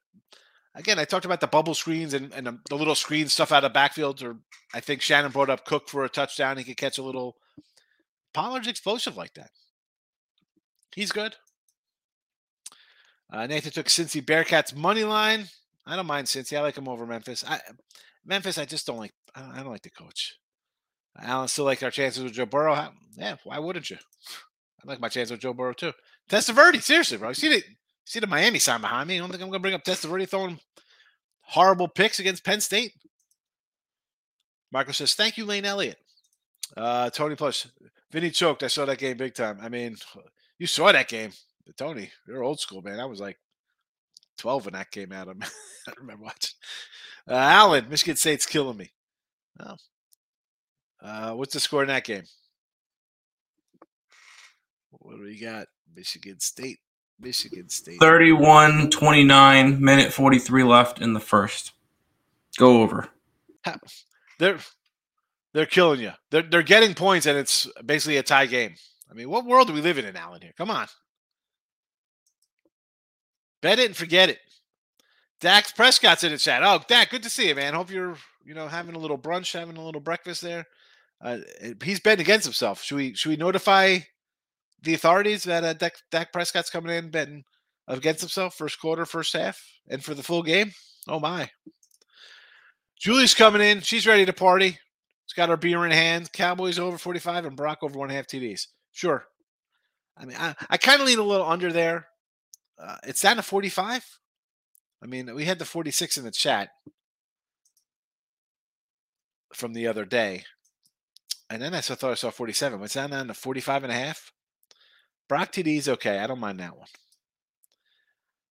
again. I talked about the bubble screens and, and the, little screen stuff out of backfield. Or I think Shannon brought up Cook for a touchdown. He could catch a little. Pollard's explosive like that. He's good. Uh, Nathan took Cincy Bearcats money line. I don't mind Cincy. I like him over Memphis. I, Memphis, I just don't like. I don't, like the coach. Alan still like our chances with Joe Burrow. How, yeah, why wouldn't you? I like my chances with Joe Burrow too. Testaverde, seriously, bro. You see the see the Miami sign behind me. I don't think I'm gonna bring up Testaverde throwing horrible picks against Penn State. Michael says, "Thank you, Lane Elliott." Uh, Tony Plus, Vinny choked. I saw that game big time. I mean, you saw that game, Tony. You're old school, man. I was like 12 when that came out. I remember watching. Uh, Allen, Michigan State's killing me. Oh. Uh, what's the score in that game? What do we got? Michigan State. Michigan State. 31 29, minute 43 left in the first. Go over. They're they're killing you. They're they're getting points and it's basically a tie game. I mean, what world do we live in in Allen here? Come on. Bet it and forget it. Dax Prescott's in the chat. Oh, Dak, good to see you, man. Hope you're, you know, having a little brunch, having a little breakfast there. Uh, he's betting against himself. Should we should we notify the authorities that uh, Dak, Dak Prescott's coming in betting against himself first quarter, first half, and for the full game? Oh my! Julie's coming in. She's ready to party. She's got our beer in hand. Cowboys over 45 and Brock over one half TDs. Sure. I mean, I, I kind of lean a little under there. Uh, it's down to 45. I mean, we had the 46 in the chat from the other day. And then I thought I saw 47. What's that down to 45 and a half? Brock TD's okay. I don't mind that one.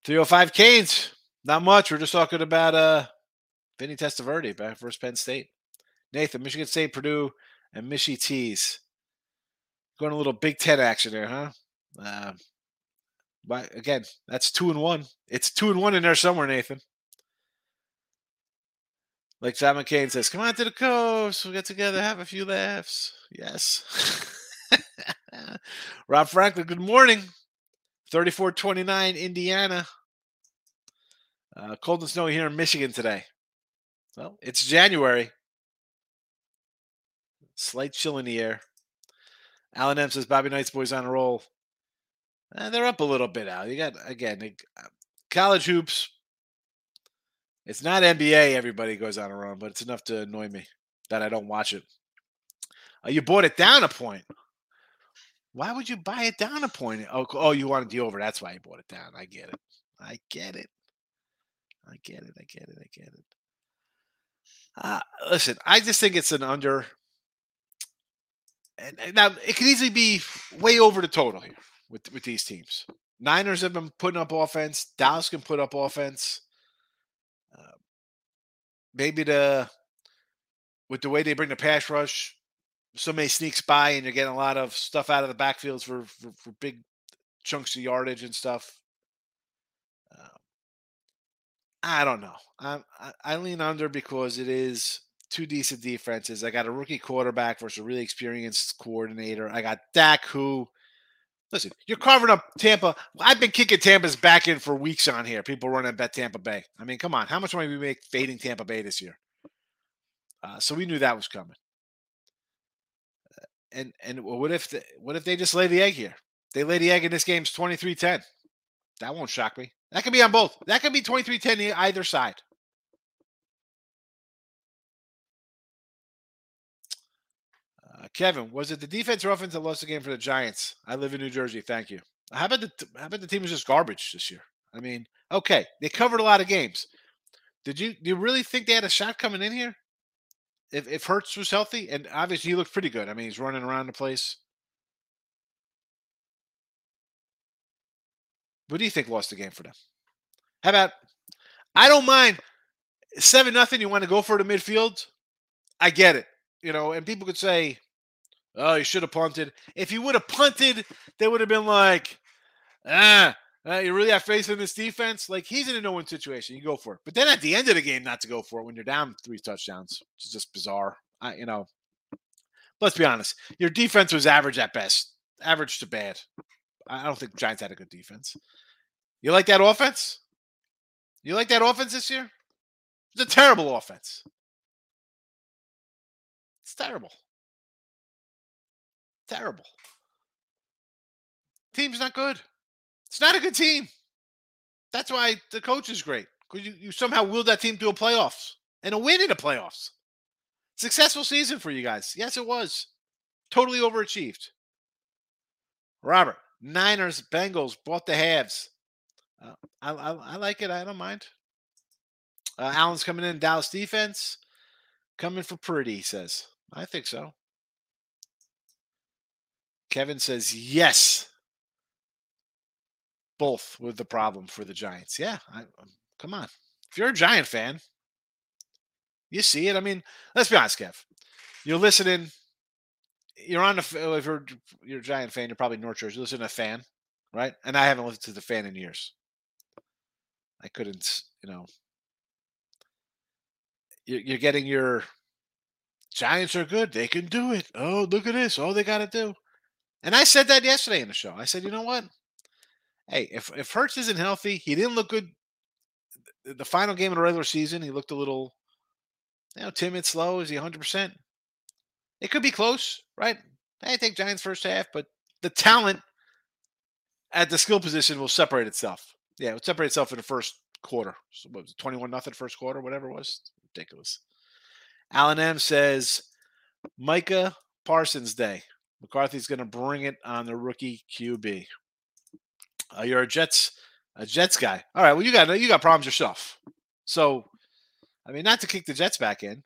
305 Canes. Not much. We're just talking about uh Vinny Testaverde back versus Penn State. Nathan, Michigan State, Purdue, and Michi Tees. Going a little Big Ten action there, huh? Uh, but again, that's two and one. It's two and one in there somewhere, Nathan. Like Simon Kane says, come on to the coast. We'll get together, have a few laughs. Yes. Rob Franklin, good morning. 3429 Indiana. Uh, cold and snowy here in Michigan today. Well, it's January. Slight chill in the air. Alan M says Bobby Knight's boys on a roll. Eh, they're up a little bit out. You got again uh, college hoops. It's not NBA. Everybody goes on a run, but it's enough to annoy me that I don't watch it. Uh, you bought it down a point. Why would you buy it down a point? Oh, oh, you wanted the over. That's why you bought it down. I get it. I get it. I get it. I get it. I get it. Uh, listen, I just think it's an under. And, and now it could easily be way over the total here with with these teams. Niners have been putting up offense. Dallas can put up offense. Uh, maybe the with the way they bring the pass rush, somebody sneaks by and you're getting a lot of stuff out of the backfields for for, for big chunks of yardage and stuff. Uh, I don't know. I, I I lean under because it is two decent defenses. I got a rookie quarterback versus a really experienced coordinator. I got Dak, who Listen, you're carving up Tampa. I've been kicking Tampa's back in for weeks on here. People running bet Tampa Bay. I mean, come on. How much money we make fading Tampa Bay this year? Uh, so we knew that was coming. And and what if the, what if they just lay the egg here? They lay the egg in this game's 23-10. That won't shock me. That could be on both. That could be 23-10 either side. Uh, Kevin, was it the defense or offense that lost the game for the Giants? I live in New Jersey. Thank you. How about the how about the team was just garbage this year? I mean, okay, they covered a lot of games. Did you do you really think they had a shot coming in here? If if Hurts was healthy, and obviously he looked pretty good. I mean, he's running around the place. What do you think lost the game for them? How about I don't mind seven nothing. You want to go for the midfield? I get it. You know, and people could say, Oh, you should have punted. If you would have punted, they would have been like, ah, uh, you really have faith in this defense? Like he's in a no-win situation. You go for it. But then at the end of the game, not to go for it when you're down three touchdowns, is just bizarre. I, you know, let's be honest. Your defense was average at best, average to bad. I don't think Giants had a good defense. You like that offense? You like that offense this year? It's a terrible offense. It's terrible. Terrible. Team's not good. It's not a good team. That's why the coach is great because you, you somehow willed that team to a playoffs and a win in the playoffs. Successful season for you guys. Yes, it was. Totally overachieved. Robert, Niners, Bengals, bought the halves. Uh, I, I, I like it. I don't mind. Uh, Allen's coming in. Dallas defense coming for pretty. He says. I think so. Kevin says yes. Both with the problem for the Giants. Yeah, I, um, come on. If you're a Giant fan, you see it. I mean, let's be honest, Kev. You're listening. You're on the. If you're you're a Giant fan, you're probably North Jersey. You listen to a fan, right? And I haven't listened to the fan in years. I couldn't, you know. You're getting your Giants are good. They can do it. Oh, look at this. All they got to do. And I said that yesterday in the show. I said, you know what? Hey, if if Hurts isn't healthy, he didn't look good. The final game of the regular season, he looked a little, you know, timid, slow. Is he 100? percent It could be close, right? I think Giants first half, but the talent at the skill position will separate itself. Yeah, it will separate itself in the first quarter. So what was it, 21 nothing first quarter, whatever it was. Ridiculous. Alan M says Micah Parsons Day. McCarthy's going to bring it on the rookie QB. Uh, you're a Jets a Jets guy. All right. Well, you got you got problems yourself. So, I mean, not to kick the Jets back in,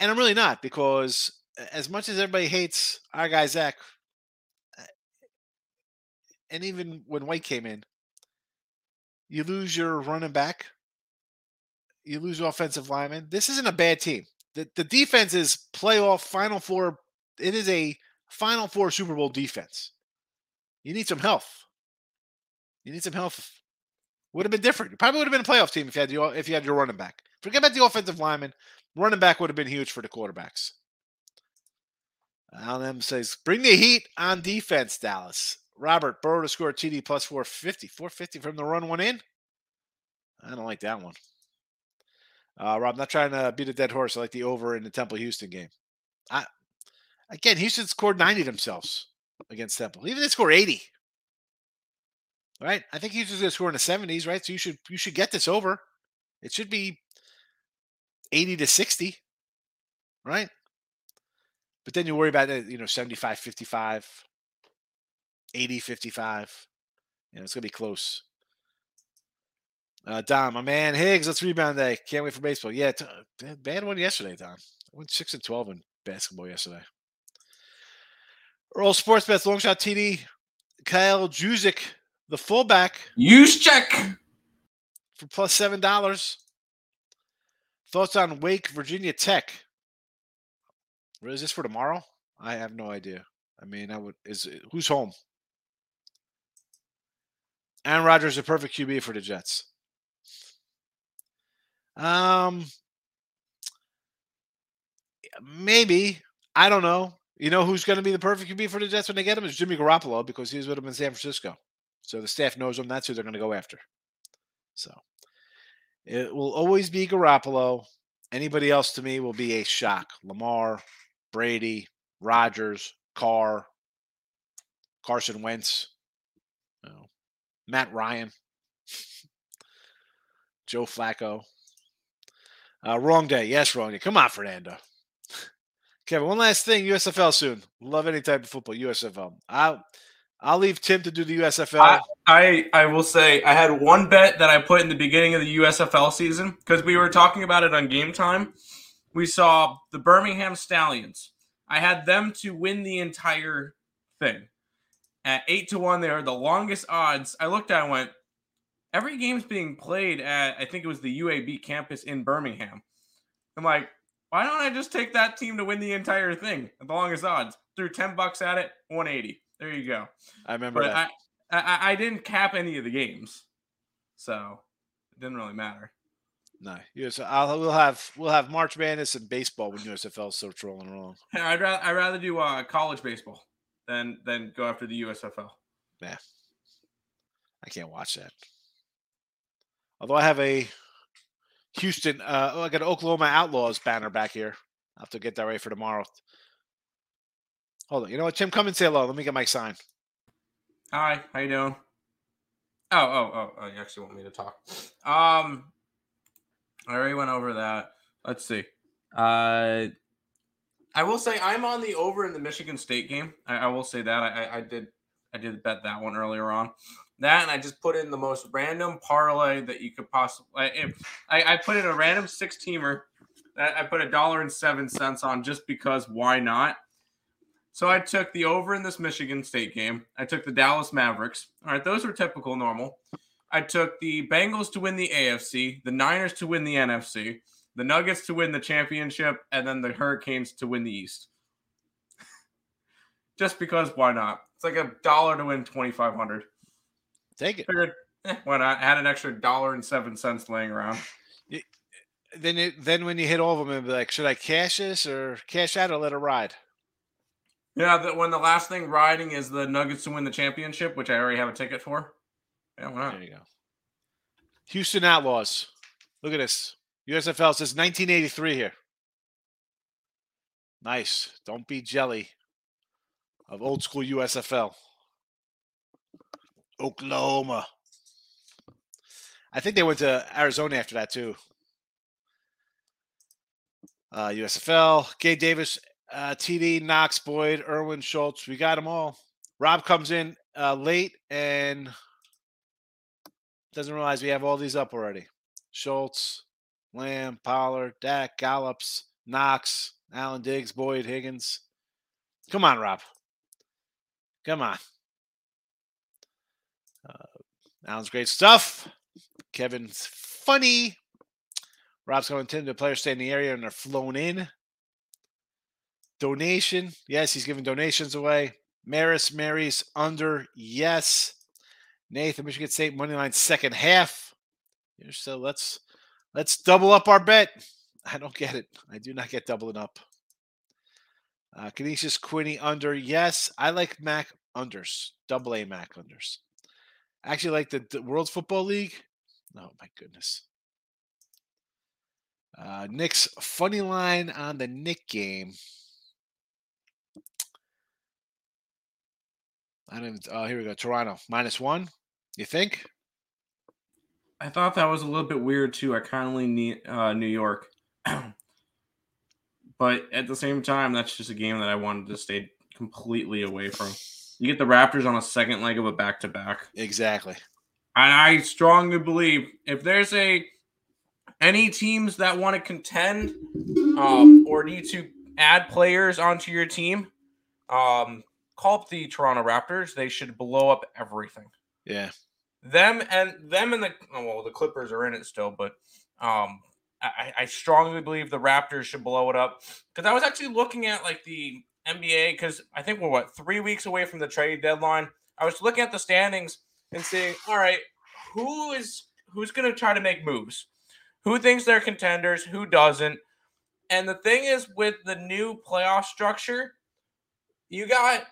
and I'm really not because as much as everybody hates our guy Zach, uh, and even when White came in, you lose your running back, you lose your offensive lineman. This isn't a bad team. The the defense is playoff Final Four it is a Final Four Super Bowl defense. You need some health. You need some health. Would have been different. You probably would have been a playoff team if you had your, if you had your running back. Forget about the offensive lineman. Running back would have been huge for the quarterbacks. Alan M says, bring the heat on defense, Dallas. Robert, Burrow to score TD plus 450. 450 from the run one in? I don't like that one. Uh, Rob, not trying to beat a dead horse. I like the over in the Temple Houston game. I Again, Houston scored 90 themselves against Temple. Even they score 80. Right? I think Houston's gonna score in the 70s, right? So you should you should get this over. It should be 80 to 60. Right? But then you worry about it, you know, 75 55, 80 55. You know, it's gonna be close. Uh, Dom, my man Higgs, let's rebound day. Can't wait for baseball. Yeah, t- bad one yesterday, Dom. I went six and twelve in basketball yesterday. Earle Sports Bets long shot TD. Kyle Juszczyk, the fullback. Use check for plus seven dollars. Thoughts on Wake Virginia Tech? Is this for tomorrow? I have no idea. I mean, I would is who's home? Aaron Rodgers a perfect QB for the Jets. Um, maybe I don't know. You know who's going to be the perfect QB for the Jets when they get him is Jimmy Garoppolo because he's with them in San Francisco. So the staff knows him. That's who they're going to go after. So it will always be Garoppolo. Anybody else to me will be a shock. Lamar, Brady, Rodgers, Carr, Carson Wentz, Matt Ryan, Joe Flacco. Uh, wrong day. Yes, wrong day. Come on, Fernando. Kevin, one last thing. USFL soon. Love any type of football. USFL. I'll I'll leave Tim to do the USFL. I, I, I will say I had one bet that I put in the beginning of the USFL season because we were talking about it on game time. We saw the Birmingham Stallions. I had them to win the entire thing. At eight to one, they are the longest odds. I looked at and went, every game's being played at I think it was the UAB campus in Birmingham. I'm like, why don't I just take that team to win the entire thing at the longest odds? Threw 10 bucks at it, 180. There you go. I remember but that. I, I, I didn't cap any of the games. So it didn't really matter. No, yes, I'll we'll have we'll have March Madness and baseball when USFL starts rolling along. I'd rather I'd rather do uh, college baseball than than go after the USFL. Yeah, I can't watch that. Although I have a Houston. Uh, oh, I got Oklahoma Outlaws banner back here. I'll have to get that ready for tomorrow. Hold on. You know what, Tim? Come and say hello. Let me get my sign. Hi. How you doing? Oh, oh, oh, oh, you actually want me to talk. Um I already went over that. Let's see. Uh I will say I'm on the over in the Michigan State game. I, I will say that. I, I, I did I did bet that one earlier on. That and I just put in the most random parlay that you could possibly. I, I, I put in a random six teamer that I put a dollar and seven cents on just because why not? So I took the over in this Michigan State game. I took the Dallas Mavericks. All right, those are typical normal. I took the Bengals to win the AFC, the Niners to win the NFC, the Nuggets to win the championship, and then the Hurricanes to win the East. Just because why not? It's like a dollar to win twenty five hundred. Take it. Figured eh, why not? I had an extra dollar and seven cents laying around. Then it, then when you hit all of them, and be like, should I cash this or cash out or let it ride? Yeah, that when the last thing riding is the Nuggets to win the championship, which I already have a ticket for. Yeah, why not? There you go. Houston Outlaws. Look at this. USFL says 1983 here. Nice. Don't be jelly of old school USFL. Oklahoma. I think they went to Arizona after that too. Uh, USFL, Gabe Davis, uh, TD, Knox, Boyd, Irwin, Schultz. We got them all. Rob comes in uh, late and doesn't realize we have all these up already. Schultz, Lamb, Pollard, Dak, Gallops, Knox, Allen Diggs, Boyd, Higgins. Come on, Rob. Come on. Alan's great stuff. Kevin's funny. Rob's going to the players stay in the area and they're flown in. Donation. Yes, he's giving donations away. Marist, Mary's under. Yes. Nathan, Michigan State money line second half. So let's let's double up our bet. I don't get it. I do not get doubling up. Uh, Canisius Quinney under. Yes, I like Mac unders. Double A Mac unders. Actually like the, the World Football League. Oh my goodness. Uh, Knicks funny line on the Nick game. I didn't. Oh, here we go. Toronto minus one. You think? I thought that was a little bit weird too. I kind of lean uh, New York, but at the same time, that's just a game that I wanted to stay completely away from. You get the Raptors on a second leg of a back to back. Exactly. And I strongly believe if there's a any teams that want to contend um, or need to add players onto your team, um, call up the Toronto Raptors. They should blow up everything. Yeah. Them and them and the oh, well, the Clippers are in it still, but um, I, I strongly believe the Raptors should blow it up because I was actually looking at like the NBA because I think we're what three weeks away from the trade deadline. I was looking at the standings and seeing, all right, who is who's going to try to make moves? Who thinks they're contenders? Who doesn't? And the thing is, with the new playoff structure, you got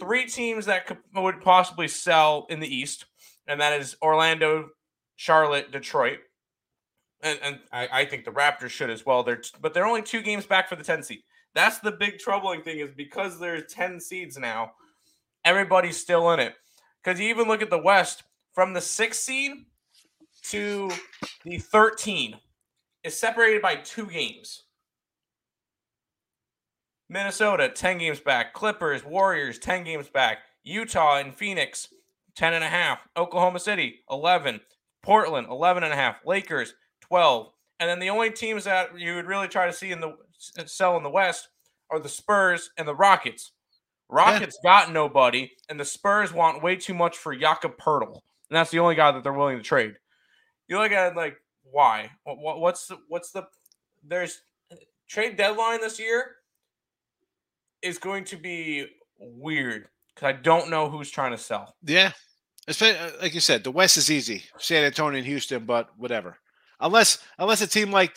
three teams that could, would possibly sell in the East, and that is Orlando, Charlotte, Detroit. And, and I, I think the Raptors should as well. They're but they're only two games back for the 10 seed. That's the big troubling thing is because there's 10 seeds now, everybody's still in it. Because you even look at the West, from the sixth seed to the 13 is separated by two games. Minnesota, 10 games back. Clippers, Warriors, 10 games back. Utah and Phoenix, 10 and a half. Oklahoma City, 11. Portland, 11 and a half. Lakers, 12. And then the only teams that you would really try to see in the sell in the West are the Spurs and the Rockets. Rockets yeah. got nobody, and the Spurs want way too much for Jakob Poeltl, and that's the only guy that they're willing to trade. You look at it like why? What's the what's the there's trade deadline this year is going to be weird because I don't know who's trying to sell. Yeah, Especially, uh, like you said, the West is easy. San Antonio and Houston, but whatever. Unless unless a team like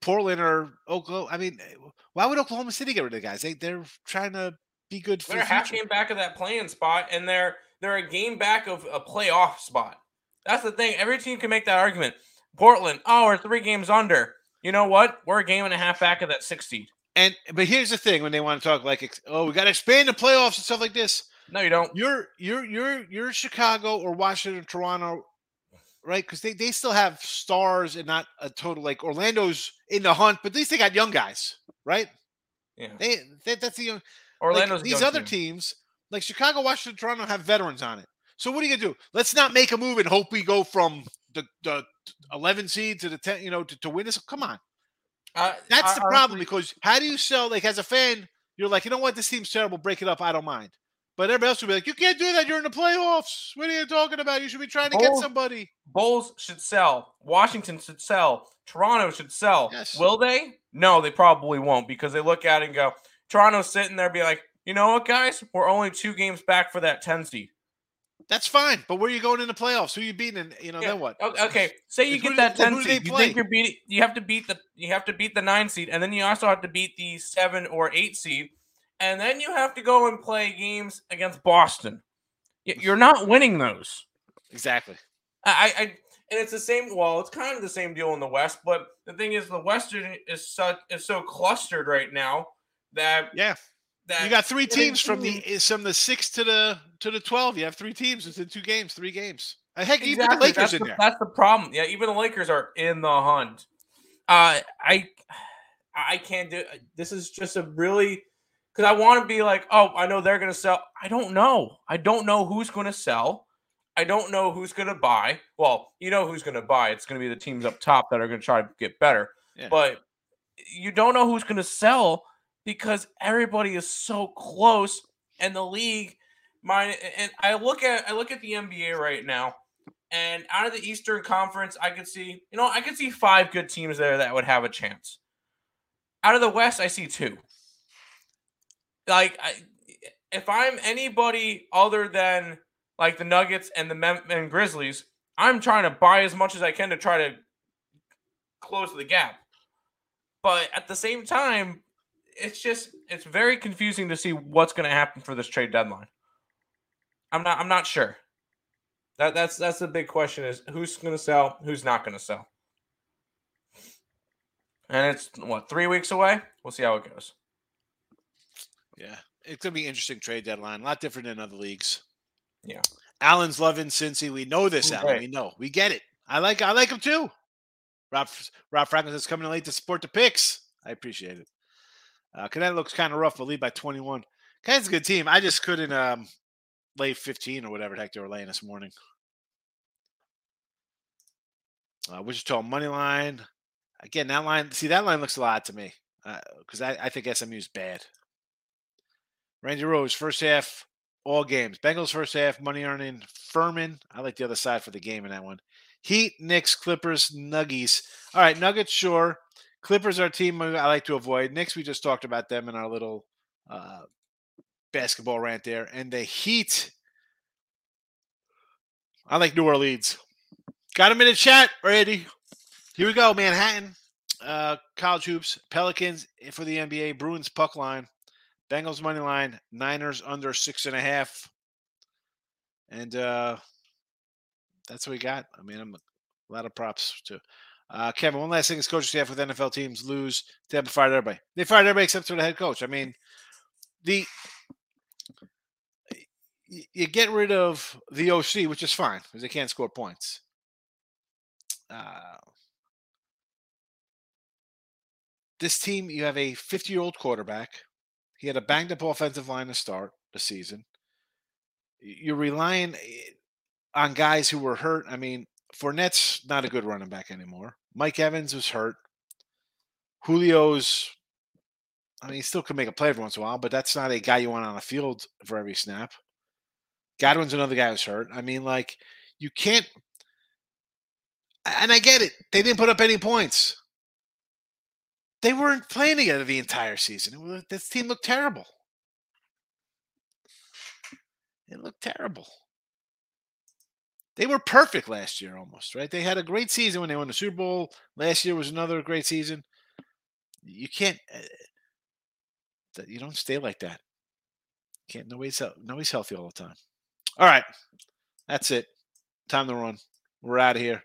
Portland or Oklahoma, I mean, eh, why would Oklahoma City get rid of the guys? They they're trying to be good. For they're a half game back of that playing spot, and they're they're a game back of a playoff spot. That's the thing. Every team can make that argument. Portland, oh, we're three games under. You know what? We're a game and a half back of that six seed. And but here's the thing: when they want to talk like, oh, we got to expand the playoffs and stuff like this. No, you don't. You're you're you're you're Chicago or Washington, or Toronto, right? Because they, they still have stars and not a total like Orlando's in the hunt, but at least they got young guys, right? Yeah. They, they that's the young. Orlando's like, these other team. teams like Chicago, Washington, Toronto have veterans on it. So what are you gonna do? Let's not make a move and hope we go from the the 11 seed to the 10, you know, to, to win this. Come on, Uh, that's I- the problem honestly- because how do you sell? Like as a fan, you're like, you know what, this team's terrible. Break it up. I don't mind. But everybody else will be like, you can't do that. You're in the playoffs. What are you talking about? You should be trying to get somebody. Bulls should sell. Washington should sell. Toronto should sell. Yes. Will they? No, they probably won't because they look at it and go, Toronto's sitting there, be like, you know what, guys? We're only two games back for that 10 seed. That's fine. But where are you going in the playoffs? Who are you beating? And you know, Yeah, then what? Okay, say you get that who 10 do they seed. You think you're beating you have to beat the you have to beat the 9 seed and then you also have to beat the 7 or 8 seed and then you have to go and play games against Boston. You're not winning those. Exactly. I, I and it's the same. Well, it's kind of the same deal in the West, but the thing is, the Western is such is so clustered right now that Yeah. that You got three teams from the from the six to the to the twelve. You have three teams within two games, three games. Heck, you put the Lakers that's in the, there. That's the problem. Yeah, even the Lakers are in the hunt. Uh, I I can't do. This is just a really because I want to be like, oh, I know they're gonna sell. I don't know. I don't know who's gonna sell. I don't know who's gonna buy. Well, you know who's gonna buy. It's gonna be the teams up top that are gonna try to get better. Yeah. But you don't know who's gonna sell because everybody is so close, and the league. Mine and I look at I look at the NBA right now, and out of the Eastern Conference, I could see, you know, I could see five good teams there that would have a chance. Out of the West, I see two. Like, I, if I'm anybody other than like the Nuggets and the Mem- and Grizzlies, I'm trying to buy as much as I can to try to close the gap. But at the same time, it's just it's very confusing to see what's going to happen for this trade deadline. I'm not I'm not sure. That that's that's the big question is who's going to sell, who's not going to sell. And it's what, 3 weeks away? We'll see how it goes. Yeah, it's gonna be an interesting trade deadline. A lot different than other leagues. Yeah. Allen's loving Cincy. We know this. Allen. We know. We get it. I like. I like him too. Rob Rob Franklin says coming in late to support the picks. I appreciate it. Uh, Connecticut looks kind of rough, but lead by 21. Connecticut's a good team. I just couldn't um, lay 15 or whatever the heck they were laying this morning. Uh, Wichita money line. Again, that line. See, that line looks a lot to me because I, I think SMU's bad. Randy Rose, first half, all games. Bengals first half, money earning. Furman, I like the other side for the game in that one. Heat, Knicks, Clippers, Nuggies. All right, Nuggets, sure. Clippers are team I like to avoid. Knicks, we just talked about them in our little uh, basketball rant there. And the Heat, I like New Orleans. Got him in the chat already. Here we go, Manhattan. Uh, college hoops, Pelicans for the NBA, Bruins puck line. Bengals money line, Niners under six and a half. And uh that's what we got. I mean, I'm a lot of props too. Uh Kevin, one last thing is coaching staff with NFL teams lose. Haven't fired everybody. They fired everybody except for the head coach. I mean, the you get rid of the OC, which is fine because they can't score points. Uh, this team, you have a 50 year old quarterback. He had a banged up offensive line to start the season. You're relying eh, on guys who were hurt. I mean, Fournette's not a good running back anymore. Mike Evans was hurt. Julio's, I mean, he still could make a play every once in a while, but that's not a guy you want on the field for every snap. Godwin's another guy who's hurt. I mean, like, you can't. And I get it. They didn't put up any points. They weren't playing together the entire season. Was- This team looked terrible. It looked terrible. They were perfect last year almost, right? They had a great season when they won the Super Bowl. Last year was another great season. You can't uh, you don't stay like that. Can't nobody's nobody's healthy all the time. All right. That's it. Time to run. We're out of here.